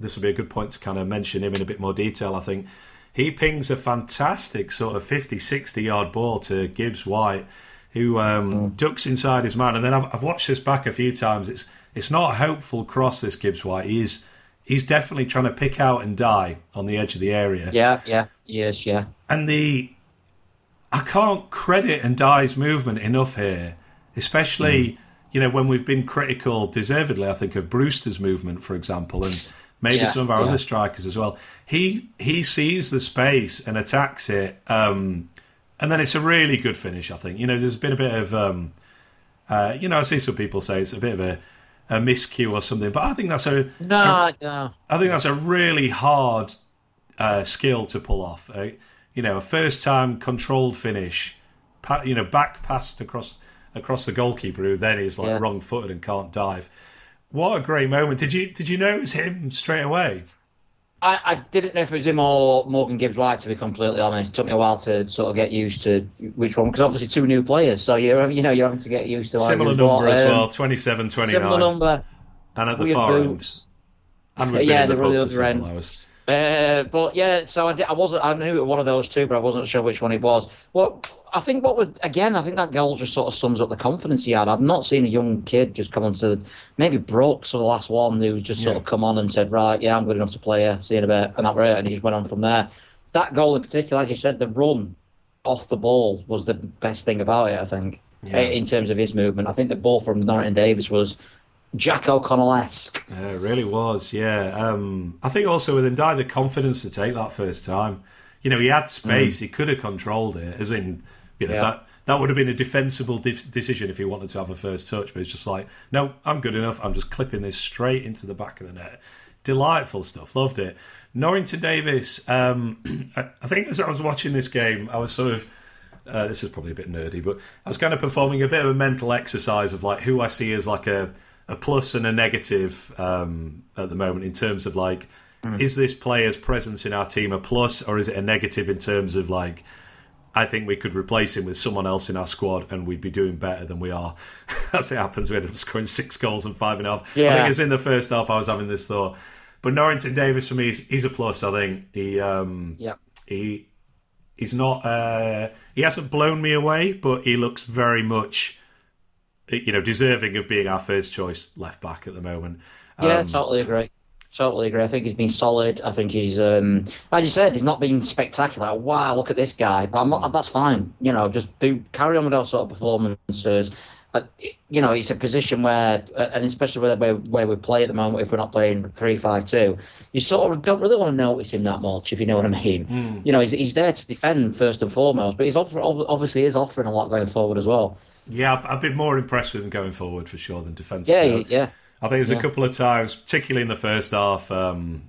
this will be a good point to kind of mention him in a bit more detail, I think. He pings a fantastic sort of 50, 60 yard ball to Gibbs White who um, mm. ducks inside his man. And then I've, I've, watched this back a few times. It's it's not a hopeful cross. This Gibbs White. He's he's definitely trying to pick out Ndiaye on the edge of the area. Yeah, yeah, yes, yeah. And the I can't credit Ndiaye's movement enough here, especially. Mm. You know, when we've been critical, deservedly, I think, of Brewster's movement, for example, and maybe yeah, some of our yeah. other strikers as well. He he sees the space and attacks it. Um, and then it's a really good finish. I think you know there's been a bit of um, uh, you know I see some people say it's a bit of a, a miscue or something, but I think that's a no, a, no. I think that's a really hard uh, skill to pull off. Uh, you know, a first time controlled finish, you know, back passed across across the goalkeeper who then is like yeah. wrong footed and can't dive. What a great moment! Did you did you notice him straight away? I, I, didn't know if it was him or Morgan Gibbs White. To be completely honest, it took me a while to sort of get used to which one because obviously two new players, so you're you know you're having to get used to. Similar number as um, well, 27, 29. Similar number, and at the far boots. end. And yeah, the, the other end. Uh, but yeah, so I, did, I wasn't. I knew it was one of those two, but I wasn't sure which one it was. Well, I think what would again, I think that goal just sort of sums up the confidence he had. I've not seen a young kid just come onto maybe Brooks or the last one who just sort yeah. of come on and said, right, yeah, I'm good enough to play here. See you in a bit, and that was it. And he just went on from there. That goal in particular, as you said, the run off the ball was the best thing about it. I think yeah. in terms of his movement, I think the ball from Norrington-Davies was Jack O'Connell esque. Yeah, it really was. Yeah, um, I think also with Ndiaye the confidence to take that first time. You know, he had space; mm. he could have controlled it. As in, you know, yeah. that that would have been a defensible de- decision if he wanted to have a first touch. But it's just like, no, I'm good enough. I'm just clipping this straight into the back of the net. Delightful stuff. Loved it. Norrington-Davies. Um, I think as I was watching this game, I was sort of. Uh, this is probably a bit nerdy, but I was kind of performing a bit of a mental exercise of like who I see as like a a plus and a negative um, at the moment in terms of like, mm. is this player's presence in our team a plus or is it a negative in terms of like, I think we could replace him with someone else in our squad and we'd be doing better than we are. As it happens, we ended up scoring six goals and five and a half. Yeah. I think it's in the first half I was having this thought. But Norrington-Davies for me, he's a plus. I think he, um, yeah, he, he's not. Uh, he hasn't blown me away, but he looks very much you know, deserving of being our first choice left back at the moment. Yeah, um, totally agree. Totally agree. I think he's been solid. I think he's, um, as you said, he's not been spectacular. Wow, look at this guy. But not, that's fine. You know, just do carry on with those sort of performances. Uh, you know, it's a position where, uh, and especially where, where, where we play at the moment, if we're not playing three five two, you sort of don't really want to notice him that much, if you know what I mean. Mm. You know, he's, he's there to defend first and foremost, but he's offer, obviously is offering a lot going forward as well. Yeah, I've been more impressed with him going forward for sure than defensively. Yeah, yeah. I think there's yeah. a couple of times, particularly in the first half, um,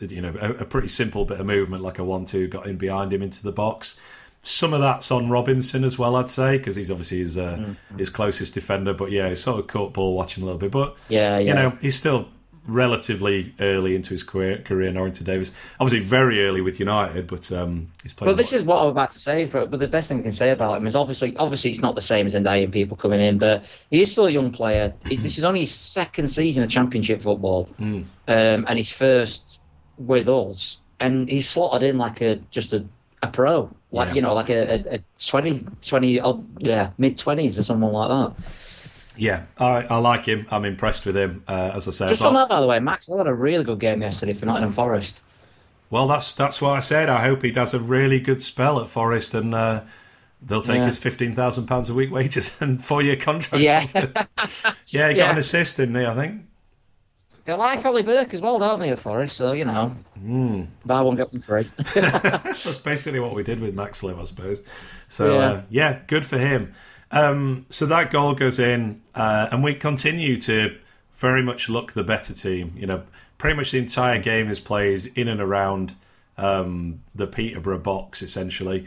you know, a, a, pretty simple bit of movement, like a one-two, got in behind him into the box. Some of that's on Robinson as well, I'd say, because he's obviously his uh, mm-hmm. his closest defender. But yeah, he's sort of caught ball watching a little bit. But yeah, yeah. you know, he's still relatively early into his career, career Norrington-Davies. Obviously, very early with United, but um, he's played. Well, this is what I'm about to say. For, but the best thing I can say about him is obviously, obviously, it's not the same as and people coming in, but he is still a young player. this is only his second season of Championship football, mm. um, and his first with us, and he's slotted in like a just a, a pro, like yeah. you know, like a, a, a 20, 20 oh, yeah, mid twenties or someone like that. Yeah, I, I like him. I'm impressed with him. Uh, as I said, just on that, by the way, Max I had a really good game yesterday for Nottingham Forest. Well, that's that's what I said. I hope he does a really good spell at Forest, and uh, they'll take yeah. his fifteen thousand pounds a week wages and four year contract. Yeah, yeah, he got yeah. an assist, didn't he? I think. They like Ollie Burke as well, don't they, at Forest? So you know, mm. buy one get one free. that's basically what we did with Max Lowe, I suppose. So yeah, uh, yeah good for him. Um, so that goal goes in, uh, and we continue to very much look the better team. You know, pretty much the entire game is played in and around um, the Peterborough box, essentially.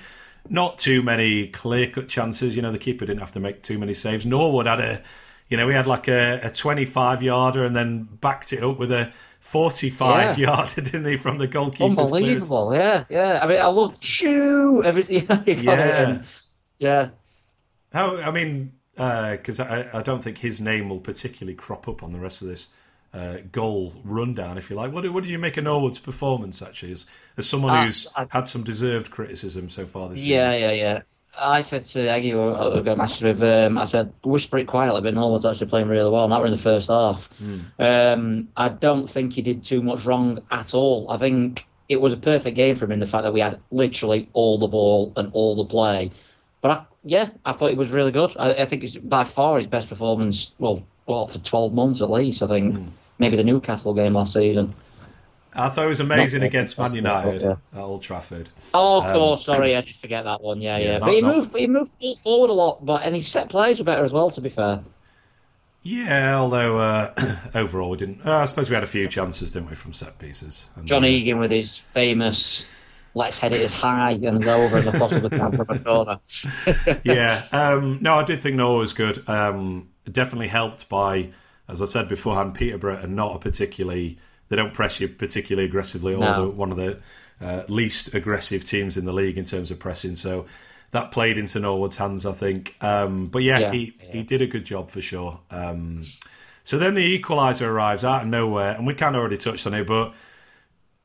Not too many clear cut chances. You know, the keeper didn't have to make too many saves. Norwood had a, you know, we had like a, a 25 yarder and then backed it up with a 45 Yeah. yarder, didn't he, from the goalkeeper's clearance. Unbelievable, yeah, yeah. I mean, I looked, shoo, everything. You know, you got it Yeah. yeah. How I mean, because I, I don't think his name will particularly crop up on the rest of this uh, goal rundown, if you like. What, what did you make of Norwood's performance actually, as, as someone Uh, who's I- had some deserved criticism so far this Yeah, season? Yeah, yeah, yeah. I said to Aggie, who I got matched with, um, I said, whisper it quietly, but Norwood's actually playing really well, and that were in the first half. Um, I don't think he did too much wrong at all. I think it was a perfect game for him in the fact that we had literally all the ball and all the play. But I, yeah, I thought it was really good. I, I think it's by far his best performance, well, well, for 12 months at least, I think. Maybe the Newcastle game last season. I thought it was amazing Not- against Man United yeah. at Old Trafford. Oh, of Um, course. Sorry, I did forget that one. Yeah, yeah, yeah. not- but he not- moved. He moved forward a lot, but and his set plays were better as well. To be fair. Yeah, although uh, overall we didn't. Uh, I suppose we had a few chances, didn't we, from set pieces? And, John uh, Egan with his famous "Let's head it as high and as over as I possibly can from a corner." yeah. Um, no, I did think Noah was good. Um, definitely helped by, as I said beforehand, Peterborough and not a particularly. They don't press you particularly aggressively, or No. the, one of the uh, least aggressive teams in the league in terms of pressing. So that played into Norwood's hands, I think. Um, but yeah, Yeah, he yeah. he did a good job for sure. Um, so then the equaliser arrives out of nowhere, and we kind of already touched on it, but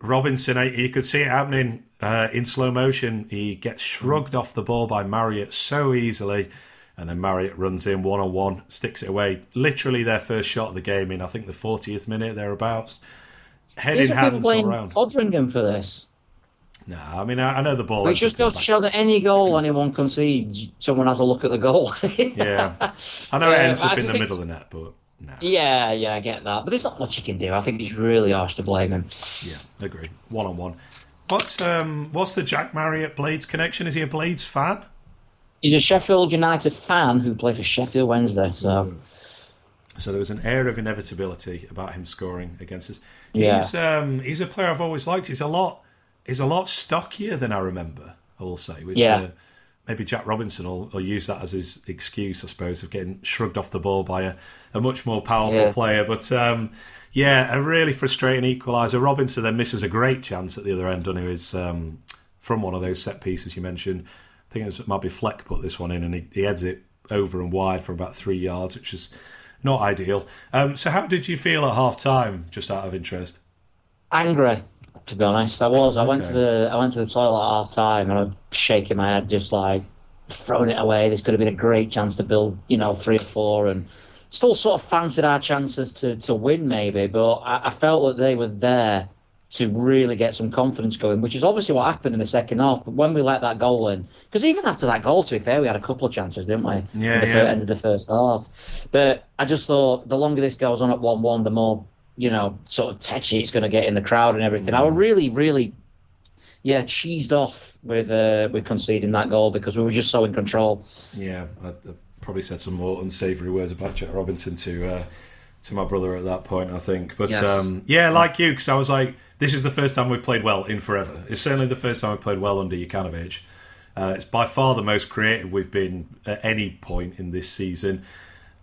Robinson, you could see it happening uh, in slow motion. He gets shrugged off the ball by Marriott so easily, and then Marriott runs in one on one, sticks it away. Literally their first shot of the game in, I think, the 40th minute, thereabouts. Head These in hands all around. Foderingham for this. No, I mean, I, I know the ball. Ends just goes to show that any goal anyone concedes, someone has a look at the goal. Yeah. I know it Yeah, ends I up in the middle of the net, but yeah, yeah, I get that. But there's not much you can do. I think it's really harsh to blame him. Yeah, agree. One on one. What's um what's the Jack Marriott Blades connection? Is he a Blades fan? He's a Sheffield United fan who plays for Sheffield Wednesday. So So there was an air of inevitability about him scoring against us. Yeah. He's um he's a player I've always liked. He's a lot he's a lot stockier than I remember, I will say. Which Yeah. uh, maybe Jack Robinson will, will use that as his excuse, I suppose, of getting shrugged off the ball by a, a much more powerful Yeah. player. But um yeah, a really frustrating equaliser. Robinson then misses a great chance at the other end, doesn't he? Is um, from one of those set pieces you mentioned. I think it, was, it might be Fleck put this one in, and he, he heads it over and wide for about three yards, which is not ideal. Um, so, how did you feel at half time, just out of interest? angry, to be honest. I was. I went to the I went to the toilet at half time and I'm shaking my head, just like throwing it away. This could have been a great chance to build, you know, three or four, and still sort of fancied our chances to to win maybe. But I, I felt that they were there to really get some confidence going, which is obviously what happened in the second half. But when we let that goal in, because even after that goal, to be fair, we had a couple of chances, didn't we? Yeah, in the yeah. fir- end of the first half. But I just thought the longer this goes on at one-one, the more you know, sort of tetchy it's going to get in the crowd and everything. I was really, really, yeah, cheesed off with uh, with conceding that goal because we were just so in control. Yeah, I, I probably said some more unsavoury words about Jack Robinson to uh, to my brother at that point, I think. But Yes. um, yeah, like you, because I was like, this is the first time we've played well in forever. It's certainly the first time we've played well under Jokanovic. Uh, it's by far the most creative we've been at any point in this season.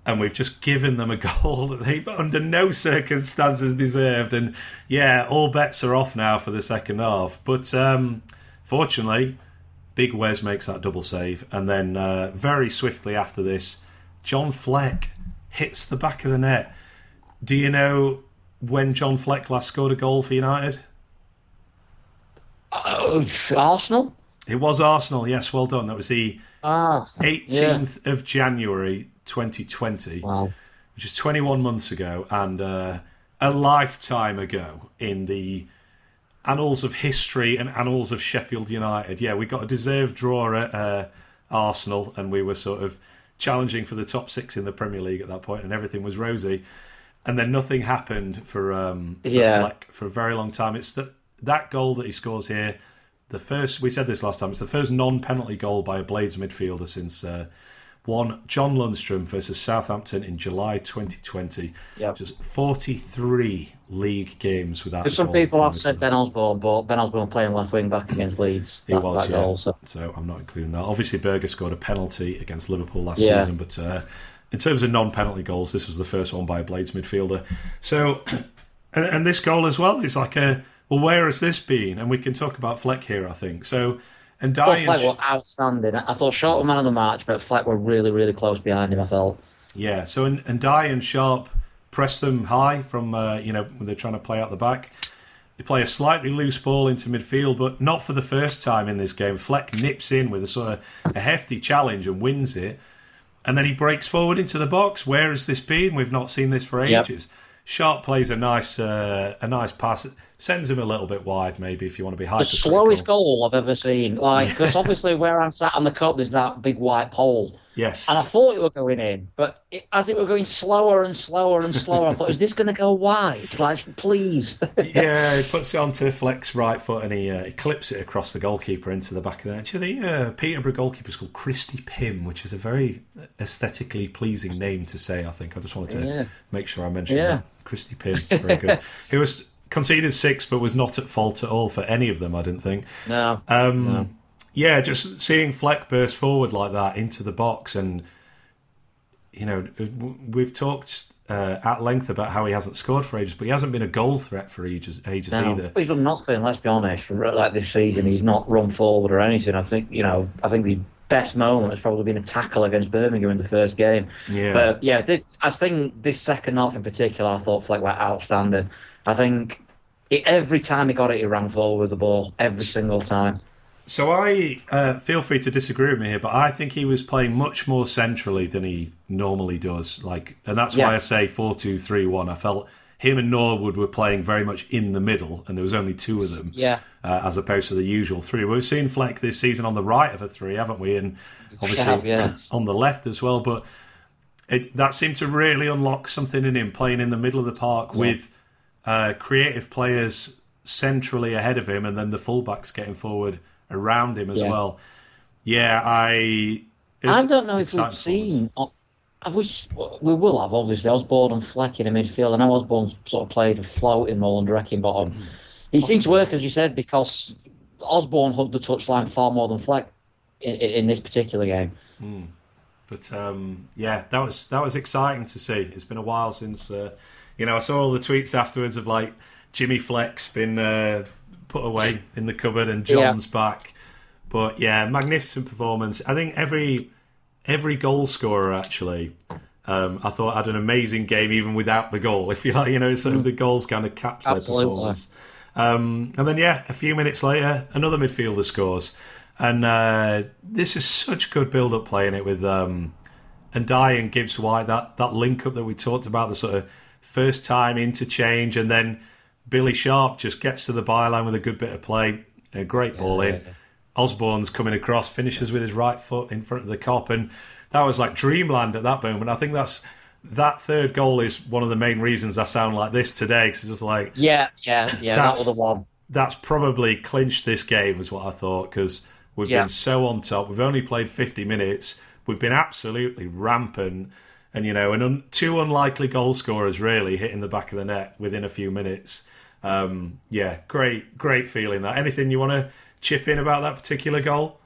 And we've just given them a goal that they, under no circumstances, deserved. And yeah, all bets are off now for the second half. But um, fortunately, Big Wes makes that double save, and then uh, very swiftly after this, John Fleck hits the back of the net. Do you know when John Fleck last scored a goal for United? Oh, Arsenal? It was Arsenal. Yes, well done. That was the Ah, 18th of January 2020, wow. which is 21 months ago, and uh, a lifetime ago in the annals of history and annals of Sheffield United. Yeah, we got a deserved draw at uh, Arsenal, and we were sort of challenging for the top six in the Premier League at that point, and everything was rosy. And then nothing happened for um, for Yeah. Fleck for a very long time. It's that that goal that he scores here. The first we said this last time. It's the first non-penalty goal by a Blades midfielder since uh, won John Lundstram versus Southampton in July 2020. Yep. Just 43 league games without. Because some people have said. Ben Osborn, but Ben Osborn playing left wing back against Leeds. He that, was, that yeah. goal, so. So I'm not including that. Obviously, Berge scored a penalty against Liverpool last Yeah. season, but uh, in terms of non-penalty goals, this was the first one by a Blades midfielder. So, and, and this goal as well is like a well, where has this been? And we can talk about Fleck here, I think. So, and I thought Dye, Fleck were outstanding. I thought Short man of the match, but Fleck were really, really close behind him. I felt. yeah. So and, Ndiaye and Sharp press them high from uh, you know when they're trying to play out the back. They play a slightly loose ball into midfield, but not for the first time in this game. Fleck nips in with a sort of a hefty challenge and wins it. And then he breaks forward into the box. Where has this been? We've not seen this for Yep. ages. Sharp plays a nice, uh, a nice pass. Sends him a little bit wide, maybe if you want to be high. The slowest goal I've ever seen. Like, because obviously where I'm sat on the cup, there's that big white pole. Yes, And I thought it were going in, but it, as it were going slower and slower and slower, I thought, is this going to go wide? Like, please. yeah, he puts it onto Fleck's right foot and he, uh, he clips it across the goalkeeper into the back of the net. Actually, the uh, Peterborough goalkeeper's called Christy Pym, which is a very aesthetically pleasing name to say. I think I just wanted to Yeah. make sure I mentioned Yeah. that. Christy Pym, very good. he was conceded six, but was not at fault at all for any of them. I didn't think. no. Um, No. Yeah, just seeing Fleck burst forward like that into the box, and you know, we've talked uh, at length about how he hasn't scored for ages, but he hasn't been a goal threat for ages, ages No, either. he's done nothing. Let's be honest. Like this season, he's not run forward or anything. I think you know. I think his best moment has probably been a tackle against Birmingham in the first game. Yeah. But yeah, I think this second half in particular, I thought Fleck were outstanding. I think it, every time he got it, he ran forward with the ball every single time. So I uh, feel free to disagree with me here, but I think he was playing much more centrally than he normally does. Like, and that's why I say four two three one. I felt him and Norwood were playing very much in the middle, and there was only two of them. Yeah. uh, as opposed to the usual three. We've seen Fleck this season on the right of a three, haven't we? And obviously have, yeah. on the left as well. But it, that seemed to really unlock something in him, playing in the middle of the park with uh, creative players centrally ahead of him, and then the fullbacks getting forward around him as Yeah. well. Yeah, I. I don't know if we've seen. uh, Have we? We will have obviously Osborn and Fleck in the midfield. I know Osborn sort of played a floating role under Heckingbottom. Mm-hmm. It seemed to work as you said because Osborn hugged the touchline far more than Fleck in, in this particular game. But um, yeah, that was that was exciting to see. It's been a while since uh, you know I saw all the tweets afterwards of like Jimmy Fleck's been uh, put away in the cupboard and John's back. But yeah, magnificent performance. I think every every goal scorer actually. Um, I thought had an amazing game even without the goal. If you like, you know, sort of the goals kind of capped their Absolutely. performance. Um, and then yeah, a few minutes later, another midfielder scores, and uh, this is such good build-up playing it with um, Ndiaye and Gibbs White. That that link up that we talked about, the sort of first time interchange, and then Billy Sharp just gets to the byline with a good bit of play, a great ball in. Osborn's coming across, finishes with his right foot in front of the Kop, and that was like dreamland at that moment. I think that's that third goal is one of the main reasons I sound like this today. Because just like Yeah, yeah, yeah. that That's- was the one. that's probably clinched this game, is what I thought, because we've Yeah. been so on top. We've only played 50 minutes. We've been absolutely rampant. And, you know, and un- two unlikely goal scorers really hitting the back of the net within a few minutes. Um, yeah, great, great feeling that. Anything you want to chip in about that particular goal?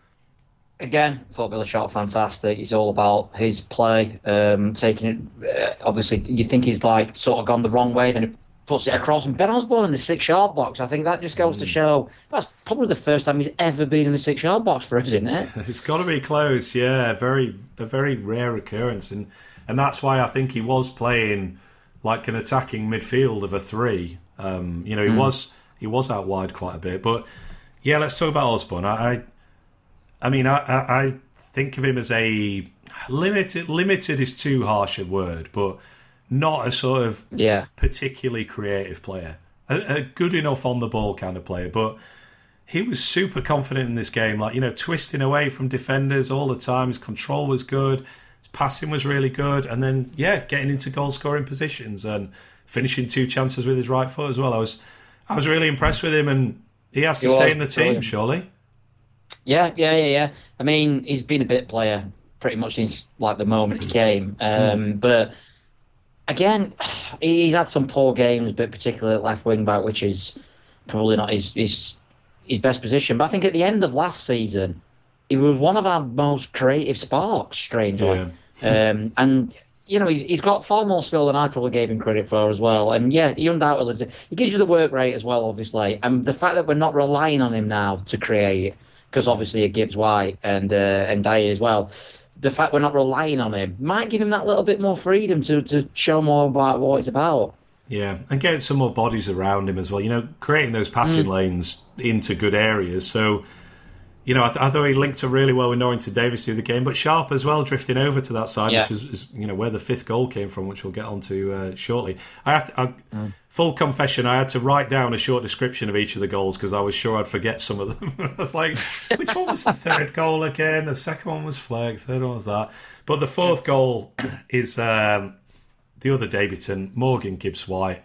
Again, thought Billy Sharp fantastic. It's all about his play, um, taking it. Uh, obviously, you think he's like sort of gone the wrong way, then he puts it across. And Ben Osborn in the six-yard box. I think that just goes to show that's probably the first time he's ever been in the six-yard box for us, isn't it? It's got to be close, yeah. Very a very rare occurrence, and and that's why I think he was playing like an attacking midfield of a three. Um, you know, he was he was out wide quite a bit, but yeah. Let's talk about Osborn. I, I, I mean, I, I, I think of him as a limited. Limited is too harsh a word, but not a sort of Yeah, particularly creative player. A, a good enough on the ball kind of player, but he was super confident in this game. Like you know, twisting away from defenders all the time. His control was good. Passing was really good, and then yeah, getting into goal scoring positions and finishing two chances with his right foot as well. I was I was really impressed with him, and he has to He stay in the team, brilliant. surely. yeah, yeah, yeah, yeah. I mean, he's been a bit player pretty much since like the moment he came. Um, But again, he's had some poor games, but particularly at left wing back, which is probably not his his his best position. But I think at the end of last season, he was one of our most creative sparks. Strangely, um, and you know, he's, he's got far more skill than I probably gave him credit for as well. And yeah, he undoubtedly he gives you the work rate as well, obviously. And the fact that we're not relying on him now to create, because obviously it Gibbs White and uh, Ndiaye as well. The fact we're not relying on him might give him that little bit more freedom to, to show more about what it's about. Yeah, and getting some more bodies around him as well. You know, creating those passing lanes into good areas. So you know, I, th- I, thought he linked up really well with Norrington-Davies through the game, but Sharp as well, drifting over to that side, Yeah. which is, is, you know, where the fifth goal came from, which we'll get onto uh, shortly. I have to, I, Mm. full confession, I had to write down a short description of each of the goals because I was sure I'd forget some of them. I was like, which one was the third goal again? The second one was Fleck, third one was that. But the fourth goal is um, the other debutant, Morgan Gibbs White.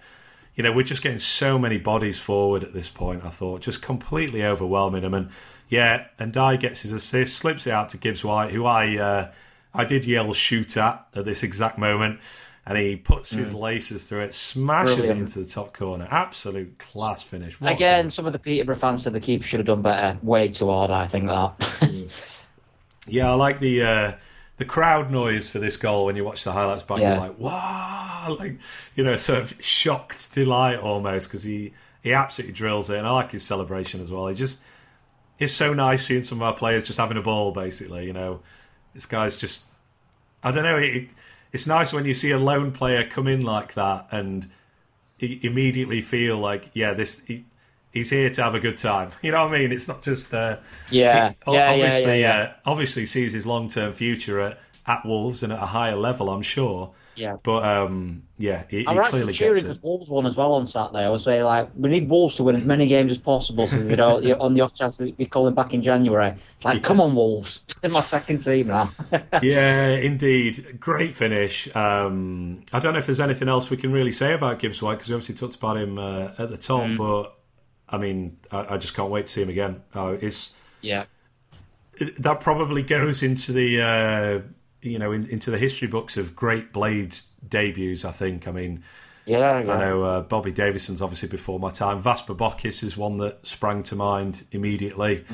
You know, we're just getting so many bodies forward at this point, I thought, just completely overwhelming them. And yeah, Ndiaye gets his assist, slips it out to Gibbs White, who I uh, I did yell shoot at at this exact moment. And he puts his laces through it, smashes. Brilliant. it into the top corner. Absolute class finish. What Again, some of the Peterborough fans said the keeper should have done better. Way too hard, I think that. Yeah, I like the uh, the crowd noise for this goal when you watch the highlights back. Yeah. It's like wow, like you know, sort of shocked delight almost because he he absolutely drills it, and I like his celebration as well. He just it's so nice seeing some of our players just having a ball. Basically, you know, this guy's just I don't know. It, it's nice when you see a lone player come in like that and immediately feel like, yeah, this. He, He's here to have a good time. You know what I mean? It's not just uh, yeah, yeah, yeah, obviously, yeah, yeah. Uh, obviously sees his long term future at, at Wolves and at a higher level, I'm sure. Yeah. But um, yeah, he, he I'm actually clearly cheering because it. Wolves won as well on Saturday. I would say like we need Wolves to win as many games as possible, so you know on the off chance that we call them back in January. It's like, come on, Wolves, they're my second team now. Yeah, indeed, great finish. Um, I don't know if there's anything else we can really say about Gibbs White because we obviously talked about him uh, at the top, Mm. but I mean, I, I just can't wait to see him again. Uh, it's yeah, that probably goes into the uh, you know in, into the history books of great Blades debuts. I think. I mean. yeah, yeah. I know uh, Bobby Davison's obviously before my time. Vas Borbokis is one that sprang to mind immediately.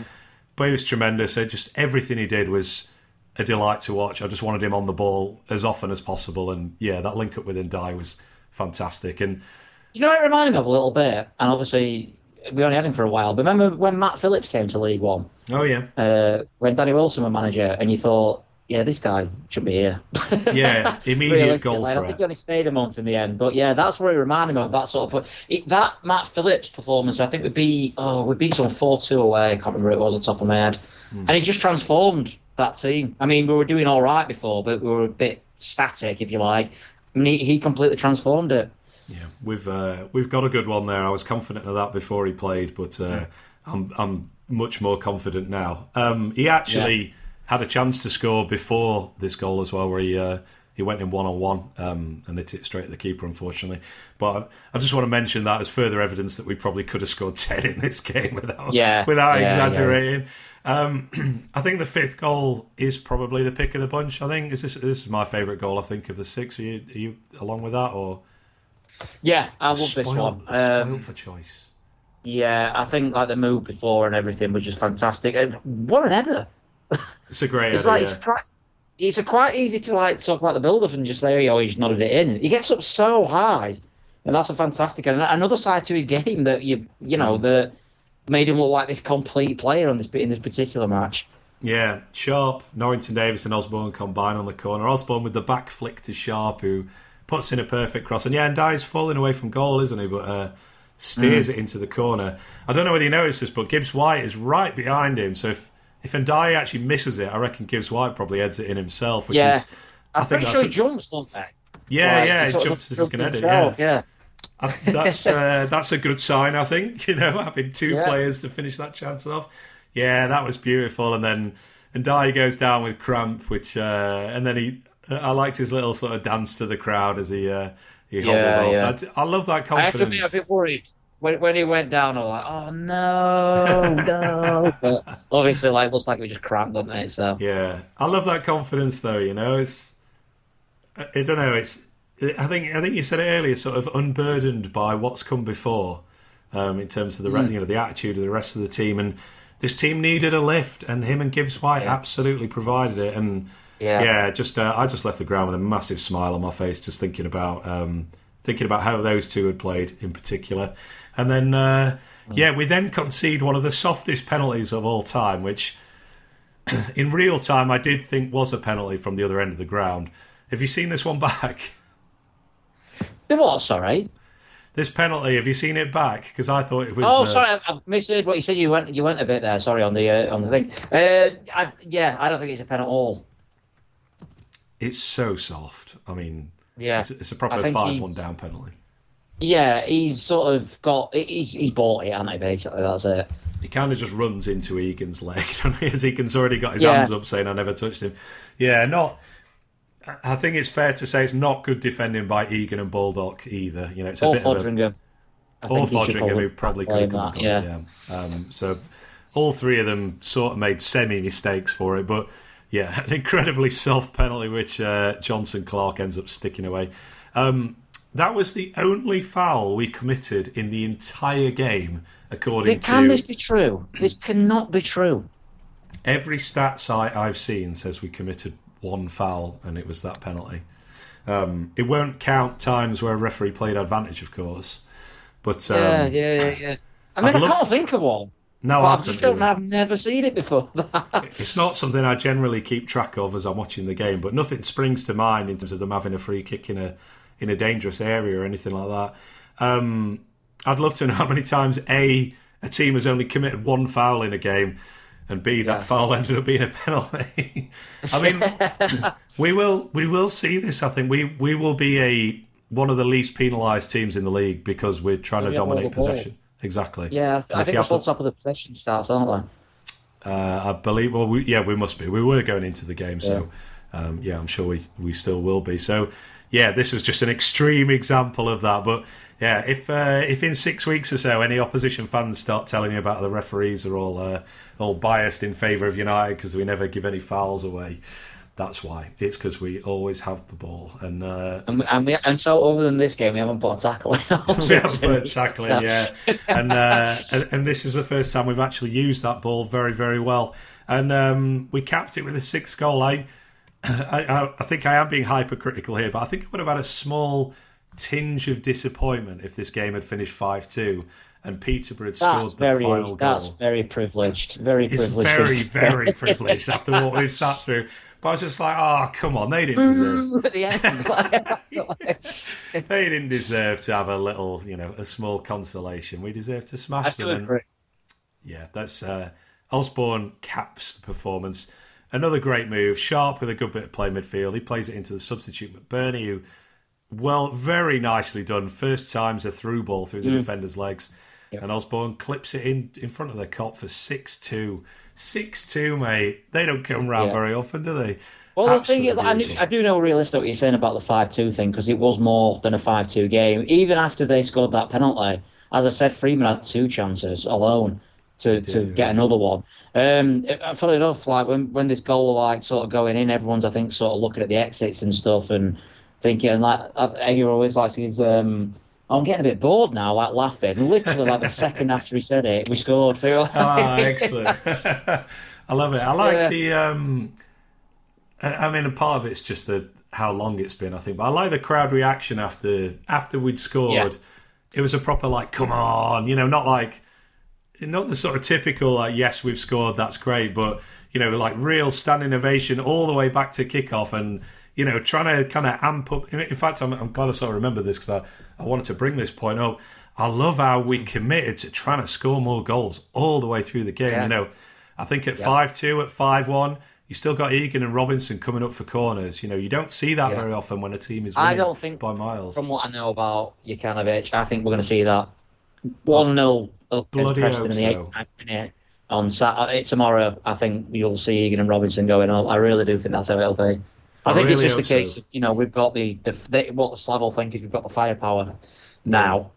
But he was tremendous. Uh, Just everything he did was a delight to watch. I just wanted him on the ball as often as possible. And yeah, that link up with Ndiaye was fantastic. And You know what it reminded me of a little bit, and obviously we only had him for a while. But remember when Matt Phillips came to League One, oh yeah, uh, when Danny Wilson was manager, and you thought, yeah, this guy should be here. Yeah, immediate goal I think he only stayed a month in the end, but yeah, that's where it reminded me of. That sort of it, that Matt Phillips performance. I think we beat oh we beat some four two away. I can't remember it was on top of my head, Hmm. and he just transformed that team. I mean, we were doing all right before, but we were a bit static, if you like. I mean, he, he completely transformed it. yeah, we've uh, we've got a good one there. I was confident of that before he played, but uh, I'm I'm much more confident now. Um, he actually had a chance to score before this goal as well, where he uh, he went in one on one and hit it straight at the keeper, unfortunately. But I just want to mention that as further evidence that we probably could have scored ten in this game without Yeah, without yeah, yeah. exaggerating. Um, I think the fifth goal is probably the pick of the bunch. I think is this this is my favourite goal. I think of the six. Are you, are you along with that or? Yeah, I love this one. Um, spoiled for choice. yeah, I think like the move before and everything was just fantastic. And what an header! It's a great It's idea. like it's quite, it's quite easy to like talk about the build up and just say, oh, he's nodded it in. He gets up so high, and that's a fantastic and another side to his game that you you know that made him look like this complete player on this in this particular match. Yeah, Sharp, Norrington-Davies, and Osborn combine on the corner. Osborn with the back flick to Sharp, who puts in a perfect cross. And yeah, Ndiaye's falling away from goal, isn't he? But uh, steers it into the corner. I don't know whether you noticed this, but Gibbs White is right behind him. So if if Ndiaye actually misses it, I reckon Gibbs White probably heads it in himself. Which Yeah. is, I'm I think pretty that's sure he jumps, don't they? yeah, Like, yeah, he he jumps if he's jumps going to head it. himself, Yeah. yeah. I- that's uh, that's a good sign, I think. You know, having two Yeah. players to finish that chance off. Yeah, that was beautiful. And then Ndiaye goes down with cramp, which uh, and then he. I liked his little sort of dance to the crowd as he uh, he hobbled Yeah, off. yeah. That- I love that confidence. I have to be a bit worried when, when he went down, I was like, oh no, no. But obviously, like, looks like we just cramped, doesn't it? So Yeah, I love that confidence though. You know, it's I I don't know. It's I think I think you said it earlier, sort of unburdened by what's come before, um, in terms of the re- you know the attitude of the rest of the team, and this team needed a lift, and him and Gibbs White Yeah. absolutely provided it, and Yeah. yeah, just uh, I just left the ground with a massive smile on my face, just thinking about um, thinking about how those two had played in particular, and then uh, yeah, we then concede one of the softest penalties of all time, which in real time I did think was a penalty from the other end of the ground. Have you seen this one back? the what? Sorry. This penalty, have you seen it back? Because I thought it was. Oh, uh, sorry, I, I misheard what you said. You went, you went a bit there. Sorry on the uh, on the thing. Uh, I, yeah, I don't think it's a pen at all. It's so soft. I mean, Yeah, it's, it's a proper five-one down penalty. Yeah, he's sort of got, he's he's bought it, hasn't he? Basically, that's it. He kind of just runs into Egan's leg, doesn't he? As Egan's already got his Yeah. hands up saying, I never touched him. Yeah, not. I- think it's fair to say it's not good defending by Egan and Baldock either. You know, it's a Or bit of a, Foderingham. Or Foderingham, who probably could have come that, yeah. yeah. Um, so all three of them sort of made semi mistakes for it, but yeah, an incredibly soft penalty which uh, Jonson Clarke ends up sticking away. Um, that was the only foul we committed in the entire game, according to Can to this be true? This cannot be true. every stat site I've seen says we committed one foul and it was that penalty. Um, it won't count times where a referee played advantage, of course. But um, Yeah, yeah, yeah, yeah. I mean, I'd I love- can't think of one. no, I just don't. either. I've never seen it before. It's not something I generally keep track of as I'm watching the game, but nothing springs to mind in terms of them having a free kick in a in a dangerous area or anything like that. Um, I'd love to know how many times a a team has only committed one foul in a game, and b that Yeah. foul ended up being a penalty. I mean, we will we will see this. I think we we will be a one of the least penalised teams in the league because we're trying to We dominate ball. possession. Exactly. yeah, And I think that's on top of the possession stats, aren't they? Uh, I believe. Well, we, yeah, we must be. We were going into the game, so um, yeah, I'm sure we, we still will be. So yeah, this was just an extreme example of that. But yeah, if uh, if in six weeks or so any opposition fans start telling you about the referees are all uh, all biased in favour of United because we never give any fouls away, that's why. It's because we always have the ball and. Uh, And, we, and, we, and so, other than this game, we haven't put a tackle in. we haven't put it tackling, yeah. And, uh, and and this is the first time we've actually used that ball very, very well. And um, we capped it with a sixth goal. I, I, I think I am being hypercritical here, but I think I would have had a small tinge of disappointment if this game had finished five two and Peterborough had That's scored the very, final that's goal. very privileged. Very It's privileged. very, very privileged after what we've sat through. But I was just like, oh, come on, they didn't deserve the they didn't deserve to have a little, you know, a small consolation. We deserve to smash them. And yeah, that's uh, Osborn caps the performance. Another great move. Sharp with a good bit of play midfield. He plays it into the substitute McBurnie, who, well, very nicely done. First time's a through ball through the Mm. defender's legs. And Osborn clips it in in front of the Kop for 6 2. 6 2, mate. They don't come round Yeah. very often, do they? Well, the thing is, I, knew. I do know realistically what you're saying about the 5 2 thing because it was more than a 5 2 game. Even after they scored that penalty, as I said, Freeman had two chances alone to, to did, get another one. Um, funny enough, like when, when this goal like sort of going in, everyone's I think sort of looking at the exits and stuff and thinking like Egger always likes his. Um, I'm getting a bit bored now, like laughing. Literally, like the second after he said it, we scored. So, Ah, excellent. I love it. I like Yeah. the. Um, I I mean, a part of it's just the how long it's been. I think, but I like the crowd reaction after after we'd scored. Yeah. It was a proper like, come on, you know, not like not the sort of typical like, yes, we've scored, that's great, but you know, like real standing ovation all the way back to kickoff and. You know, trying to kind of amp up. In fact, I'm, I'm glad I sort of remember this because I, I wanted to bring this point up. I love how we mm. committed to trying to score more goals all the way through the game. Yeah. You know, I think at five two, at five one, you still got Egan and Robinson coming up for corners. You know, you don't see that Yeah. very often when a team is I don't think- by miles. from what I know about Jokanovic, I think we're going to see that 1 0 up against Bloody Preston in the hope so. minute. On Saturday, tomorrow, I think you'll see Egan and Robinson going up. I really do think that's how it'll be. I, I think it's just the case so. of, you know, we've got the, the, the what the Slav will think is we've got the firepower now.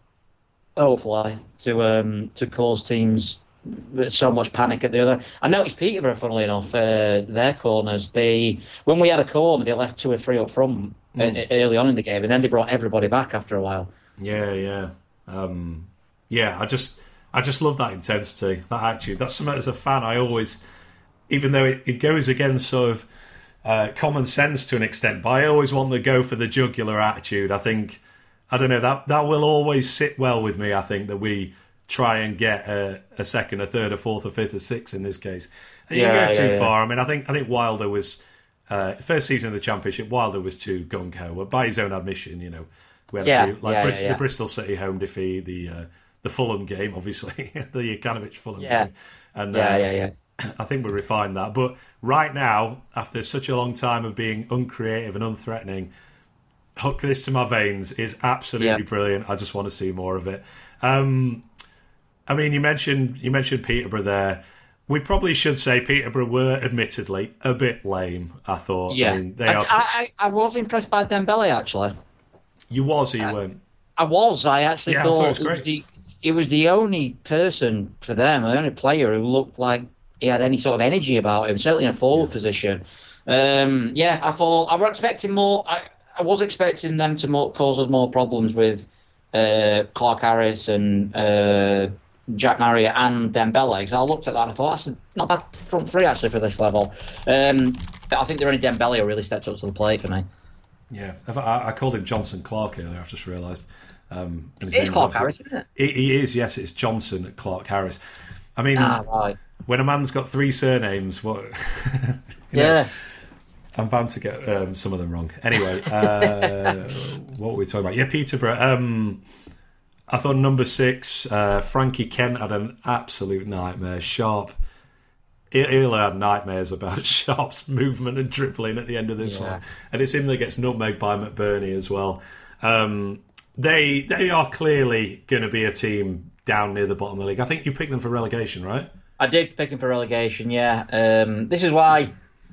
hopefully to um, to cause teams so much panic at the other. I noticed Peterborough, funnily enough, uh, their corners. They when we had a corner, they left two or three up front mm. early on in the game, and then they brought everybody back after a while. Yeah, yeah, um, yeah. I just I just love that intensity, that attitude. That's something as a fan I always, even though it, it goes against sort of uh, common sense to an extent, but I always want to go for the jugular attitude. I think I don't know that that will always sit well with me. I think that we try and get a, a second, a third, a fourth, a fifth, a sixth in this case. And yeah, you go too yeah, far. I mean, I think I think Wilder was uh, first season of the championship. Wilder was too gung ho, by his own admission. You know, we had yeah, few, like Bristol, the Bristol City home defeat, the uh, the Fulham game, obviously the Jokanovic Fulham game, and yeah, uh, yeah, yeah. I think we refined that. But right now, after such a long time of being uncreative and unthreatening, hook this to my veins is absolutely brilliant. I just want to see more of it. Um, I mean, you mentioned you mentioned Peterborough there. We probably should say Peterborough were admittedly a bit lame. I thought. Yeah, I, mean, they I, are... I, I, was impressed by Dembele actually. You was, or you weren't? I was. I actually yeah, thought, thought it, was the, it was the only person for them, the only player who looked like he had any sort of energy about him, certainly in a forward yeah. position. Um, yeah, I thought I was expecting more. I, I was expecting them to more, cause us more problems with uh, Clarke Harris and uh, Jack Marriott and Dembele. Because I looked at that and I thought that's not bad front three actually for this level. Um, I think the only Dembele who really stepped up to the plate for me. Yeah, I, I called him Jonson Clarke earlier. I've just realised. Um, it's Clarke-Harris, isn't it? He is. Yes, it's Jonson at Clarke-Harris. I mean, ah, right. when a man's got three surnames, what? yeah. Know, I'm bound to get um, some of them wrong. Anyway, uh, what were we talking about? Yeah, Peterborough. Um, I thought number six, uh, Frankie Kent had an absolute nightmare. Sharp. He'll have nightmares about Sharp's movement and dribbling at the end of this yeah. one. And it's him that gets nutmegged by McBurnie as well. Um, they they are clearly going to be a team down near the bottom of the league. I think you picked them for relegation, right? I did pick them for relegation, yeah. Um, this is why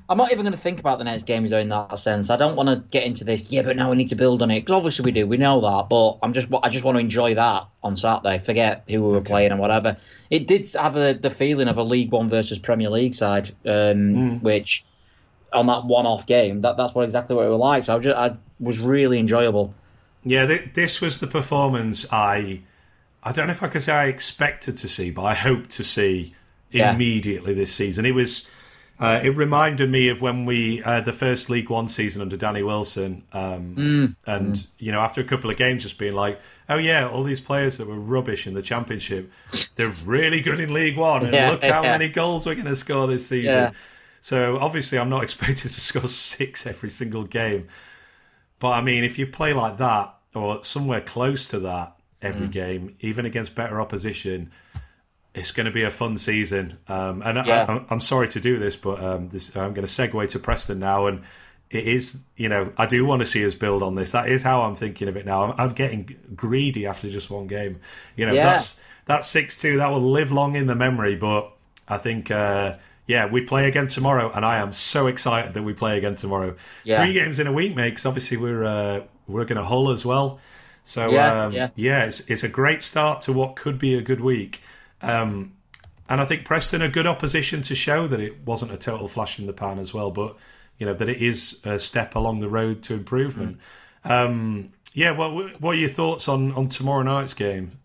I'm not even going to think about the next games in that sense. I don't want to get into this. Yeah, but now we need to build on it because obviously we do. We know that, but I'm just I just want to enjoy that on Saturday. Forget who we were okay. playing and whatever. It did have a, the feeling of a League One versus Premier League side, um, mm. which on that one-off game, that that's what exactly what it was like. So I, just, I was really enjoyable. Yeah, th- this was the performance I. I don't know if I could say I expected to see, but I hoped to see yeah. immediately this season. It was uh, it reminded me of when we uh, the first League One season under Danny Wilson, um, mm. and mm. you know after a couple of games, just being like, "Oh yeah, all these players that were rubbish in the Championship, they're really good in League One, and yeah, look how yeah. many goals we're going to score this season." Yeah. So obviously, I'm not expected to score six every single game, but I mean, if you play like that or somewhere close to that every mm. game, even against better opposition it's going to be a fun season. Um, and yeah. I, am sorry to do this, but um, this, I'm going to segue to Preston now. And it is, you know, I do want to see us build on this. That is how I'm thinking of it now. I'm, I'm getting greedy after just one game. You know, yeah. that's that's six two. That will live long in the memory. But I think, uh, yeah, we play again tomorrow, and I am so excited that we play again tomorrow. Yeah. Three games in a week, makes obviously we're uh, we're going to Hull as well. So yeah, um, yeah. yeah, it's it's a great start to what could be a good week. Um, and I think Preston a good opposition to show that it wasn't a total flash in the pan as well, but you know that it is a step along the road to improvement. Mm. Um, yeah, what what are your thoughts on, on tomorrow night's game?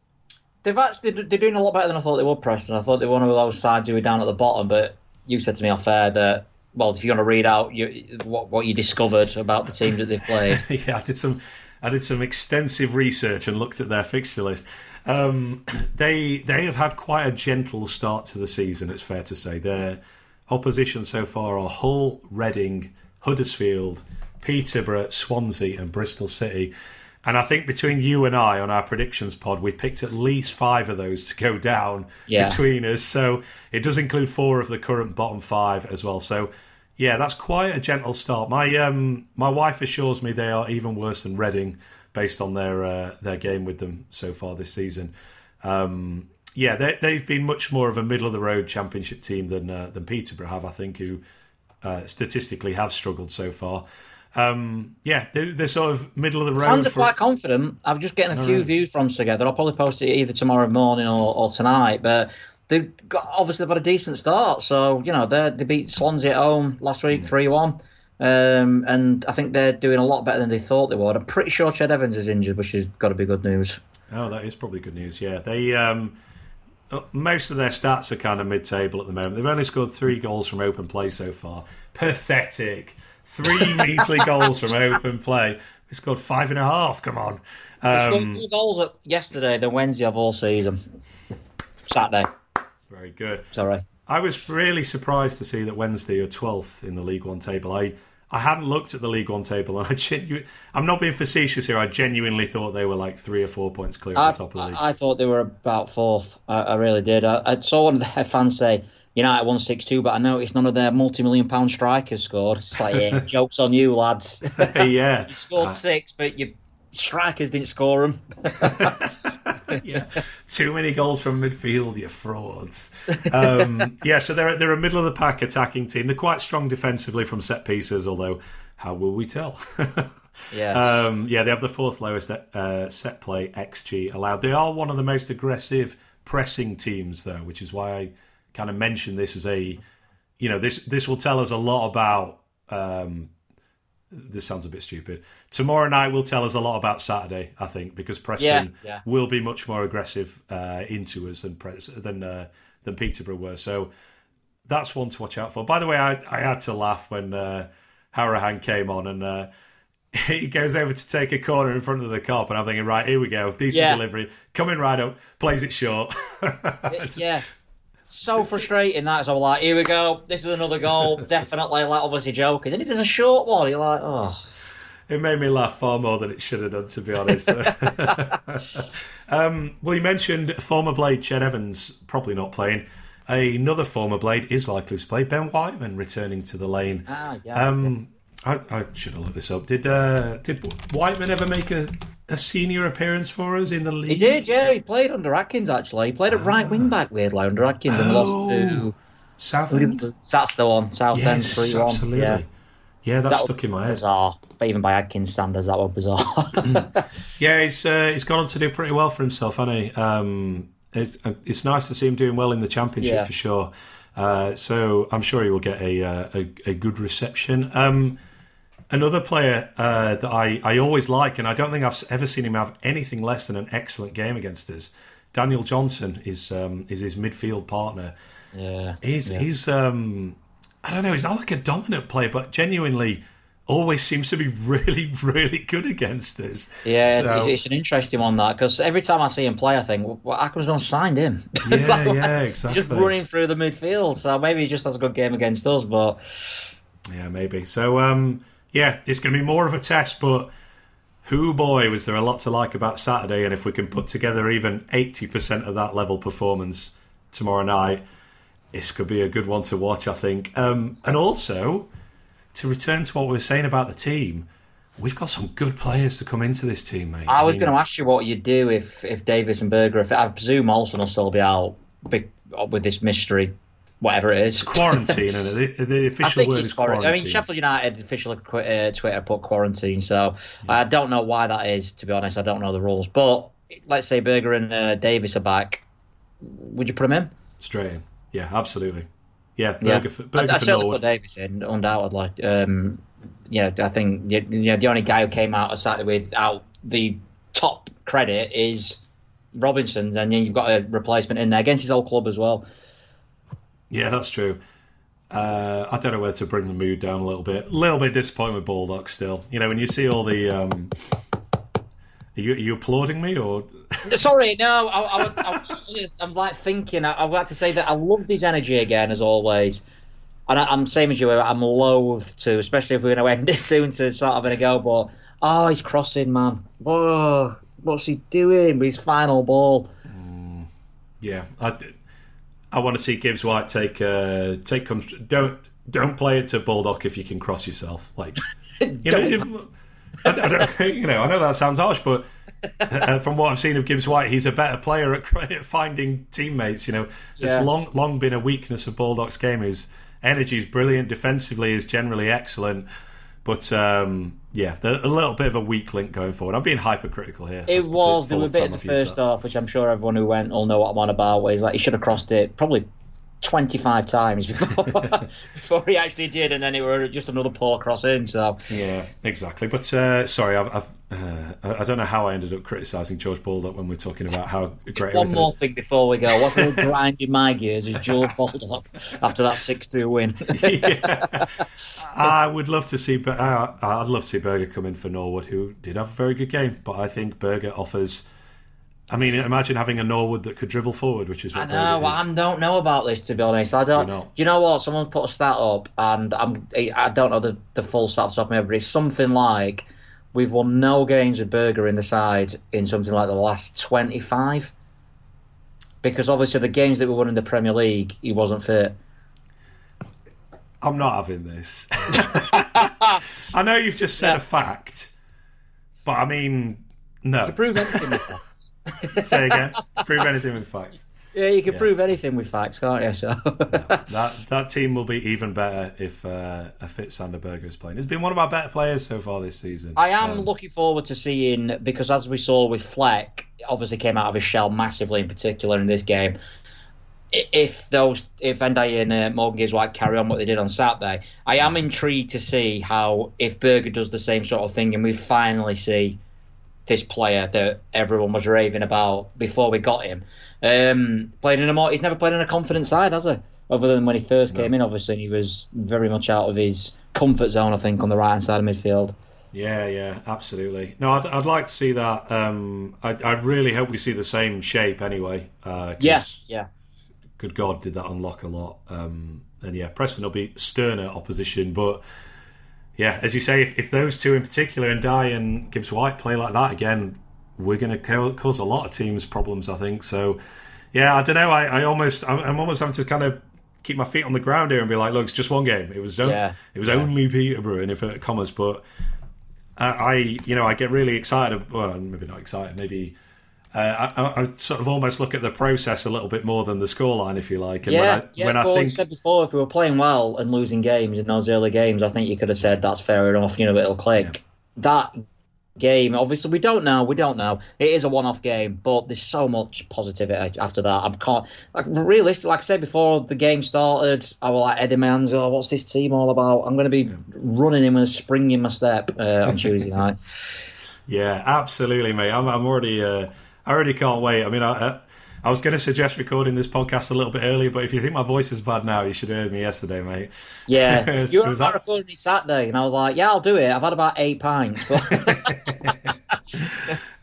They've actually they're doing a lot better than I thought they would. Preston, I thought they were one of those sides who were down at the bottom, but you said to me off air that well, if you want to read out what what you discovered about the teams that they've played, yeah, I did some I did some extensive research and looked at their fixture list. Um, they they have had quite a gentle start to the season. It's fair to say their opposition so far are Hull, Reading, Huddersfield, Peterborough, Swansea, and Bristol City. And I think between you and I on our predictions pod, we picked at least five of those to go down yeah. between us. So it does include four of the current bottom five as well. So yeah, that's quite a gentle start. My um, my wife assures me they are even worse than Reading based on their uh, their game with them so far this season. Um, yeah, they, have been much more of a middle of the road championship team than uh, than Peterborough have, I think, who uh, statistically have struggled so far. Um, yeah, they're, they're, sort of middle of the road. Fans are quite confident. I'm just getting a few right. views from together. I'll probably post it either tomorrow morning or, or tonight. But they've got, obviously they've had a decent start. So you know they they beat Swansea at home last week, hmm. three mm. one. Um, and I think they're doing a lot better than they thought they would. I'm pretty sure Ched Evans is injured, which has got to be good news. Oh, that is probably good news. Yeah, they um, uh, most of their stats are kind of mid-table at the moment. They've only scored three goals from open play so far. Pathetic. Three measly goals from open play. We scored five and a half. Come on. Um, more goals yesterday than Wednesday of all season. Saturday. Very good. Sorry. I was really surprised to see that Wednesday are 12th in the League One table. I, I hadn't looked at the League One table, and I genu- I'm not being facetious here. I genuinely thought they were like three or four points clear at the top of the league. I, I thought they were about fourth. I, I really did. I, I, saw one of their fans say United won six two, but I noticed none of their multi-million pound strikers scored. It's like, yeah, jokes on you, lads. yeah, you scored six, but your strikers didn't score them. yeah, too many goals from midfield, you frauds. Um, yeah, so they're they're a middle of the pack attacking team. They're quite strong defensively from set pieces, although how will we tell? yeah, um, yeah, they have the fourth lowest uh, set play xG allowed. They are one of the most aggressive pressing teams, though, which is why I kind of mention this as a, you know, this this will tell us a lot about um, this sounds a bit stupid. Tomorrow night will tell us a lot about Saturday, I think, because Preston yeah, yeah. will be much more aggressive uh, into us than than uh, than Peterborough were. So that's one to watch out for. By the way, I, I had to laugh when uh, Hourihane came on and uh, he goes over to take a corner in front of the Kop, and I'm thinking, right, here we go, decent yeah. delivery, coming right up, plays it short. Just, yeah, so frustrating that. So I'm like, here we go. This is another goal. Definitely, like, obviously joking. Then it is a short one. You're like, oh. It made me laugh far more than it should have done, to be honest. um, well, you mentioned former Blade Ched Evans probably not playing. Another former Blade is likely to play. Ben Whiteman returning to the lane. Ah, yeah. Um, I, I, should have looked this up. Did uh, did Whiteman ever make a, a senior appearance for us in the league? He did, yeah. He played under Adkins actually. He played at right wing back weirdly under Adkins and oh, lost to Southend. That's the one. Southend three one. Absolutely. Yeah. Yeah, that, that stuck in my head. Bizarre, but even by Adkins standards, that was bizarre. yeah, he's uh, he's gone on to do pretty well for himself, hasn't he? Um, it's, uh, it's nice to see him doing well in the championship yeah. for sure. Uh, so I'm sure he will get a uh, a, a, good reception. Um, Another player uh, that I, I always like, and I don't think I've ever seen him have anything less than an excellent game against us. Daniel Johnson is um, is his midfield partner. Yeah, he's yeah. he's um, I don't know. He's not like a dominant player, but genuinely always seems to be really really good against us. Yeah, so, it's, it's, an interesting one that because every time I see him play, I think, well, well Akram's not signed him. Yeah, like, yeah, exactly. just running through the midfield, so maybe he just has a good game against us, but yeah, maybe. So um, yeah, it's going to be more of a test, but who boy was there a lot to like about Saturday, and if we can put together even eighty percent of that level performance tomorrow night, this could be a good one to watch, I think. Um, and also, to return to what we were saying about the team, we've got some good players to come into this team, mate. I was I mean, going to ask you what you'd do if if Davies and Berge, if I presume Olsen will still be out with this mystery whatever it is. It's quarantine, and the, the official word is quarantine. I mean, Sheffield United officially uh, Twitter put quarantine, so yeah. I don't know why that is. To be honest, I don't know the rules. But let's say Berge and uh, Davies are back. Would you put them in? Straight in. Yeah, absolutely. Yeah, Berge yeah. For, Berge I, I certainly put Davies in, undoubtedly. Um, yeah, I think you know, the only guy who came out Saturday without the top credit is Robinson, and then you've got a replacement in there against his old club as well. Yeah, that's true. Uh, I don't know whether to bring the mood down a little bit. A little bit disappointed with Baldock still. You know, when you see all the. Um, are you, are you applauding me or? Sorry, no. I, I, am like thinking. I, would like to say that I loved his energy again, as always. And I, am same as you. I'm loath to, especially if we're going to end it soon, to start having a go. But oh, he's crossing, man. Whoa, what's he doing with his final ball? Mm, yeah, I, I want to see Gibbs White take uh, take don't don't play it to Baldock if you can cross yourself. Like you know, I, I don't, you know, I know that sounds harsh, but uh, from what I've seen of Gibbs White, he's a better player at, at finding teammates. You know, it's yeah. long long been a weakness of Baldock's game. His energy is brilliant, defensively is generally excellent, But um, yeah, a little bit of a weak link going forward. I'm being hypercritical here. It was. There was a bit in the first half, which I'm sure everyone who went will know what I'm on about. Where he's like, he should have crossed it probably 25 times before before he actually did, and then it were just another poor cross in. So yeah, exactly. But uh, sorry, I've, I've uh, I don't know how I ended up criticising George Baldock when we're talking about how great. One more is. thing before we go. What will grind in my gears is George Baldock after that six-two win. yeah. I would love to see. Uh, I'd love to see Berge come in for Norwood, who did have a very good game. But I think Berge offers I mean, imagine having a Norwood that could dribble forward, which is what I know. I don't know about this to be honest. I don't. Do you know what? Someone put a stat up, and I'm. I don't know the the full stats off my head, but it's something like we've won no games with Berge in the side in something like the last twenty five. Because obviously the games that we won in the Premier League, he wasn't fit. I'm not having this. I know you've just said yeah. a fact, but I mean, no. You prove anything with facts. Say again. Prove anything with facts. Yeah, you can yeah. prove anything with facts, can't you? So no, that that team will be even better if uh, a fit Sander Berge is playing. He's been one of our better players so far this season. I am um, looking forward to seeing because as we saw with Fleck, obviously came out of his shell massively in particular in this game. If those, if Ndiaye and uh, Morgan Gibbs White carry on what they did on Saturday, I am intrigued to see how if Berge does the same sort of thing and we finally see this player that everyone was raving about before we got him. Um, playing in a more, he's never played in a confident side, has he? Other than when he first no. came in, obviously, he was very much out of his comfort zone. I think on the right hand side of midfield. Yeah, yeah, absolutely. No, I'd, I'd like to see that. Um, I, I really hope we see the same shape anyway. Uh, yeah, yeah. Good God, did that unlock a lot? Um, and yeah, Preston will be sterner opposition, but yeah, as you say, if, if those two in particular, Ndiaye and Gibbs White, play like that again, we're going to cause a lot of teams problems. I think so. Yeah, I don't know. I, I almost, I'm, almost having to kind of keep my feet on the ground here and be like, look, it's just one game. It was, yeah. it was yeah. only Peterborough in inverted commas, but I, I, you know, I get really excited. Well, maybe not excited. Maybe uh, I, I, sort of almost look at the process a little bit more than the scoreline, if you like. And yeah, when I, yeah. When I think... said before, if we were playing well and losing games in those early games, I think you could have said that's fair enough. You know, it'll click. Yeah. That game, obviously, we don't know. We don't know. It is a one-off game, but there's so much positivity after that. I'm can't like realistic. Like I said before, the game started. I was like Eddie Man's. Oh, what's this team all about? I'm going to be yeah. running in with a spring in my step uh, on Tuesday night. Yeah, absolutely, mate. I'm, I'm already. Uh I already can't wait. I mean, I, I was going to suggest recording this podcast a little bit earlier, but if you think my voice is bad now, you should have heard me yesterday, mate. Yeah, was, you were that... recording me Saturday, and I was like, "Yeah, I'll do it." I've had about eight pints. But...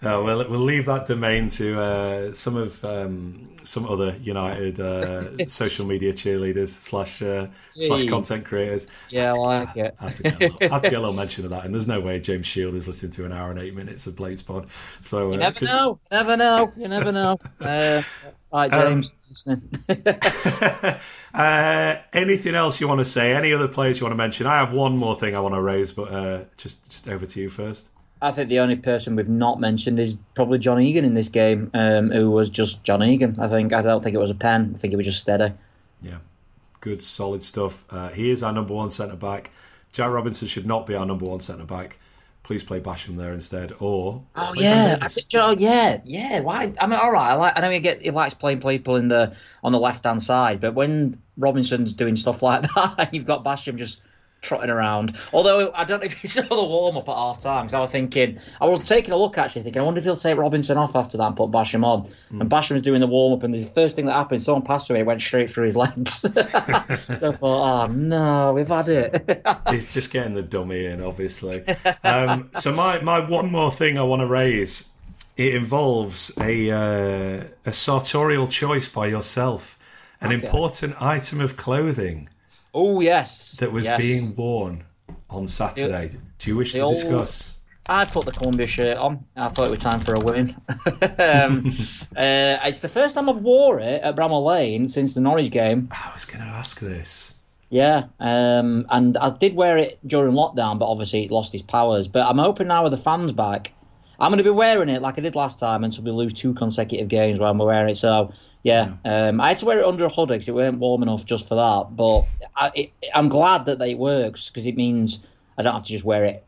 oh, well, we'll leave that domain to uh, some of um, some other United uh, social media cheerleaders slash uh, slash content creators. Yeah, I, to, like it. I had, to get a little, had to get a little mention of that, and there's no way James Shield is listening to an hour and eight minutes of Blades Pod. So you uh, never could... know, you never know, you never know. Uh, all right, James. Um, uh, anything else you want to say? Any other players you want to mention? I have one more thing I want to raise, but uh, just just over to you first. I think the only person we've not mentioned is probably John Egan in this game, um, who was just John Egan. I think I don't think it was a pen. I think it was just steady. Yeah, good, solid stuff. Uh, he is our number one centre back. Jack Robinson should not be our number one centre back. Please play Basham there instead, or oh yeah, I think, oh yeah, yeah. Why? I mean, all right. I, like, I know he get he likes playing people in the on the left hand side, but when Robinson's doing stuff like that, you've got Basham just trotting around. Although I don't know if you saw the warm up at half time because I was thinking, I was taking a look actually, thinking, I wonder if he'll take Robinson off after that and put Basham on. Mm. And Basham was doing the warm up, and the first thing that happened, someone passed away, went straight through his legs. so I thought, oh no, we've had it. He's just getting the dummy in, obviously. Um, so my my one more thing I want to raise. It involves a uh, a sartorial choice by yourself, an okay. important item of clothing Oh yes, that was yes. being worn on Saturday. Do you wish to discuss? I put the Colombia shirt on. I thought it was time for a win. um, uh, it's the first time I've wore it at Bramall Lane since the Norwich game. I was going to ask this. Yeah, um, and I did wear it during lockdown, but obviously it lost its powers. But I'm hoping now with the fans back, I'm going to be wearing it like I did last time until we lose two consecutive games where I'm wearing it. So yeah, yeah. Um, I had to wear it under a hoodie because it weren't warm enough just for that. But I, am glad that it works because it means I don't have to just wear it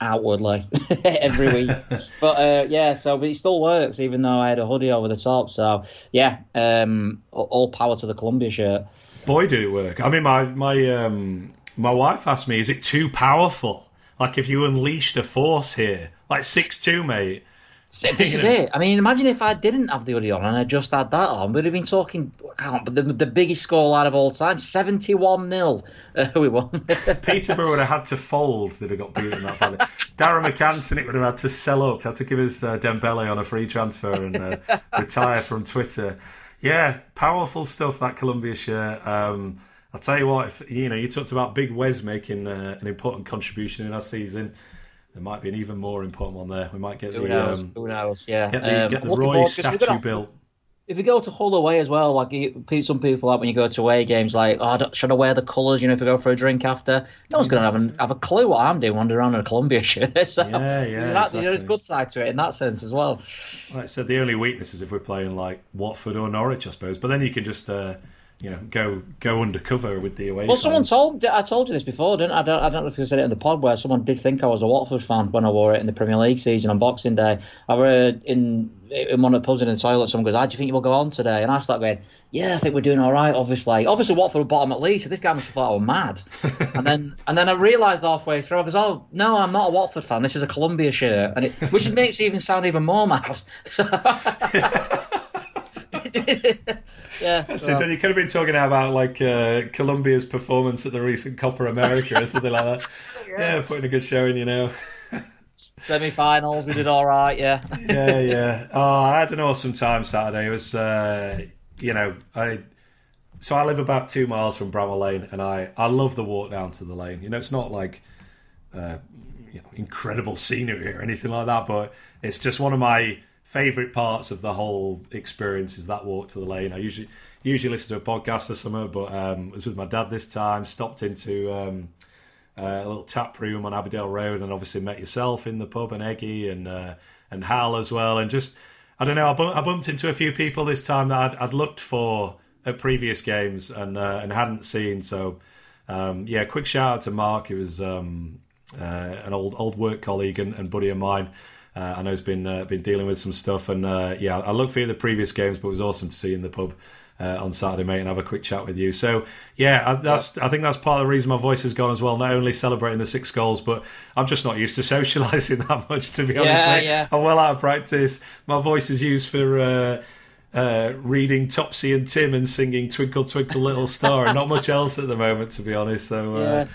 outwardly every week. but uh, yeah, so but it still works even though I had a hoodie over the top. So yeah, um, all power to the Colombia shirt. Boy, did it work! I mean, my my um, my wife asked me, "Is it too powerful? Like if you unleashed a force here, like six two, mate." So this is it. I mean, imagine if I didn't have the hoodie on and I just had that on. We'd have been talking, but the, the biggest score line of all time, 71 0. Uh, we won. Peterborough would have had to fold they'd have got beaten that badly. Darragh MacAnthony would have had to sell up, had to give his uh, Dembele on a free transfer and uh, retire from Twitter. Yeah, powerful stuff, that Colombia shirt. Um, I'll tell you what, if, you know, you talked about Big Wes making uh, an important contribution in our season there might be an even more important one there. We might get Who the knows? um, Who knows? Yeah. get the, Um, get the Roy statue gonna- built. If you go to Hull away as well, like some people out when you go to away games, like, oh, I don't- should I wear the colours? You know, if we go for a drink after, no one's going to have, an, have a clue what I'm doing wandering around in a Colombia shirt. so Yeah, yeah, that's, exactly. There's a good side to it in that sense as well. Like I said, the only weakness is if we're playing like Watford or Norwich, I suppose. But then you can just, uh, you know, go go undercover with the away. Well, someone fans. told I told you this before, didn't I? I don't, I don't know if you said it in the pod where someone did think I was a Watford fan when I wore it in the Premier League season on Boxing Day. I read in in one of the pubs in the toilet, someone goes, "How do you think you'll go on today?" And I start going, "Yeah, I think we're doing all right. Obviously, obviously Watford were bottom at least, so this guy must have thought I was mad." and then and then I realised halfway through, I goes, "Oh no, I'm not a Watford fan. This is a Colombia shirt," and it, which makes it even sound even more mad. yeah. So, so- you could have been talking about like uh, Colombia's performance at the recent Copa America or something like that. Yeah, putting a good showing, you know. Semi-finals, we did all right. Yeah. yeah, yeah. Oh, I had an awesome time Saturday. It was, uh, you know, I. So I live about two miles from Bramall Lane, and I I love the walk down to the lane. You know, it's not like uh, you know, incredible scenery or anything like that, but it's just one of my favourite parts of the whole experience is that walk to the lane. I usually usually listen to a podcast this summer, but um, I was with my dad this time. Stopped into um, uh, a little tap room on Abbeydale Road, and obviously met yourself in the pub and Eggy and uh, and Hal as well, and just I don't know. I, bump, I bumped into a few people this time that I'd, I'd looked for at previous games and uh, and hadn't seen. So um, yeah, quick shout out to Mark. He was um, uh, an old old work colleague and, and buddy of mine. Uh, I know he's been uh, been dealing with some stuff, and uh, yeah, I looked for you the previous games, but it was awesome to see you in the pub uh, on Saturday, mate, and have a quick chat with you. So yeah, I, that's I think that's part of the reason my voice has gone as well. Not only celebrating the six goals, but I'm just not used to socialising that much, to be honest. Yeah, mate. yeah. I'm well out of practice. My voice is used for. Uh, uh, reading Topsy and Tim and singing "Twinkle Twinkle Little Star," and not much else at the moment, to be honest. So, uh, Yeah.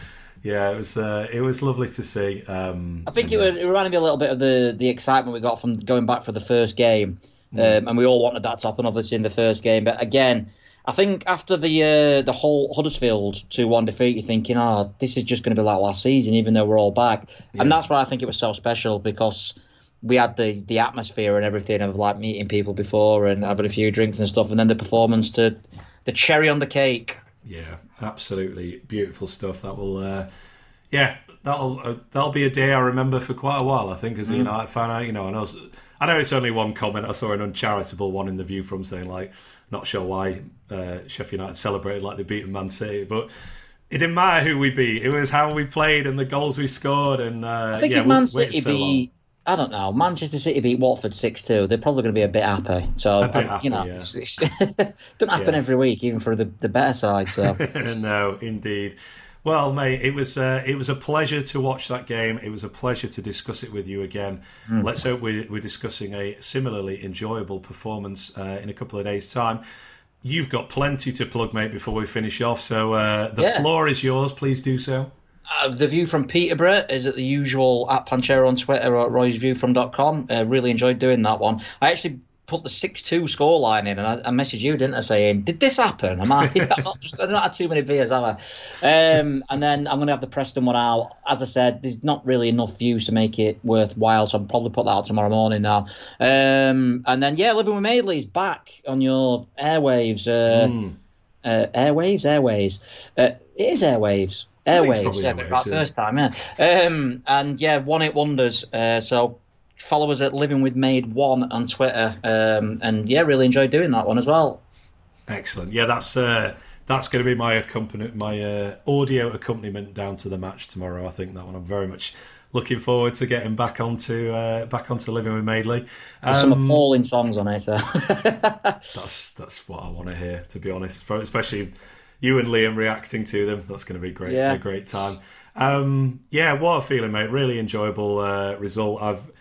Yeah, it was uh, it was lovely to see. Um, I think it, it reminded me a little bit of the, the excitement we got from going back for the first game, um, and we all wanted that to happen, obviously, in the first game. But again, I think after the uh, the whole Huddersfield two one defeat, you're thinking, oh, this is just going to be like last season, even though we're all back. And that's why I think it was so special because we had the the atmosphere and everything of like meeting people before and having a few drinks and stuff, and then the performance to the cherry on the cake. Yeah, absolutely beautiful stuff. That will, uh, yeah, that'll uh, that'll be a day I remember for quite a while. I think, as you know, I found out, you know, I know, I know it's only one comment. I saw an uncharitable one in the View from saying like, not sure why uh, Sheffield United celebrated like they beat Man City, but. It didn't matter who we beat. It was how we played and the goals we scored. And uh, I think yeah, if Man we City waited so long. beat, I don't know, Manchester City beat Watford six two, they're probably going to be a bit happy. So bit uh, you know, yeah. it's, it's, don't happen Yeah. every week, even for the, the better side. So no, indeed. Well, mate, it was uh, it was a pleasure to watch that game. It was a pleasure to discuss it with you again. Let's hope we're, we're discussing a similarly enjoyable performance uh, in a couple of days' time. You've got plenty to plug, mate, before we finish off. So uh, the Yeah. floor is yours. Please do so. Uh, the view from Peterborough is at the usual at Panchero on Twitter or at roysviewfrom.com. Uh, really enjoyed doing that one. I actually put the six two scoreline in, and I, I messaged you, didn't I, saying, "Did this happen?" Am I? I'm not just. I don't have too many beers, have I? Um, and then I'm going to have the Preston one out. As I said, there's not really enough views to make it worthwhile, so I'll probably put that out tomorrow morning now. Um, and then yeah, living with Madeley's back on your airwaves. Uh, Mm. uh, airwaves, airways. Uh, it is airwaves. Think it's Airwaves, yeah, airwaves, right yeah. first time, yeah. Um, and yeah, one it wonders. Uh, so follow us at Living with Made One on Twitter. Um, and yeah, really enjoyed doing that one as well. Excellent. Yeah, that's uh, that's going to be my accompaniment, my uh, audio accompaniment down to the match tomorrow. I think that one. I'm very much looking forward to getting back onto uh, back onto living with Madeley. Um, some appalling songs on it. So. that's that's what I want to hear. To be honest, especially you and Liam reacting to them. That's going to be great. Yeah. A great time. Um, yeah, what a feeling, mate. Really enjoyable uh, result. I've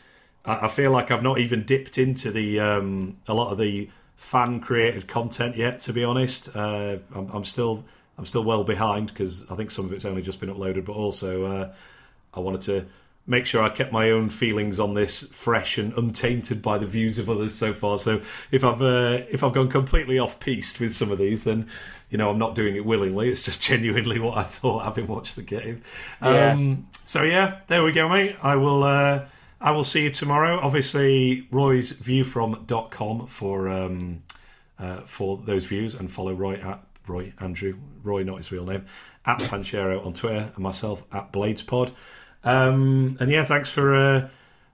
I feel like I've not even dipped into the um, a lot of the fan created content yet. To be honest, uh, I'm, I'm, still I'm still well behind because I think some of it's only just been uploaded. But also, uh, I wanted to make sure I kept my own feelings on this fresh and untainted by the views of others so far. So if I've uh, if I've gone completely off piste with some of these, then you know I'm not doing it willingly. It's just genuinely what I thought having watched the game. Yeah. Um, so yeah, there we go, mate. I will. Uh, I will see you tomorrow. Obviously, Roy's viewfrom.com for um, uh, for those views and follow Roy at Roy Andrew Roy, not his real name, at Panchero on Twitter and myself at BladesPod. Um, and yeah, thanks for uh,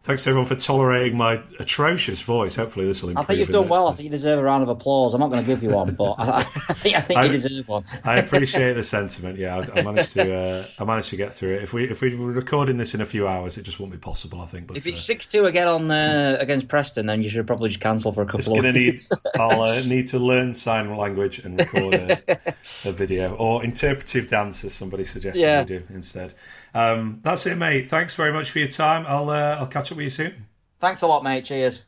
Thanks everyone for tolerating my atrocious voice. Hopefully this will improve. I think you've done well. I think you deserve a round of applause. I'm not going to give you one, but I, I think, I think I, you deserve one. I appreciate the sentiment. Yeah, I, I managed to uh, I managed to get through it. If we if we were recording this in a few hours, it just won't be possible. I think. But if it's uh, six two again on uh, against Preston, then you should probably just cancel for a couple. It's going to need. I'll uh, need to learn sign language and record a, a, video or interpretive dance, as somebody suggested yeah. we do instead. Um, that's it, mate. Thanks very much for your time. I'll uh, I'll catch up with you soon. Thanks a lot, mate. Cheers.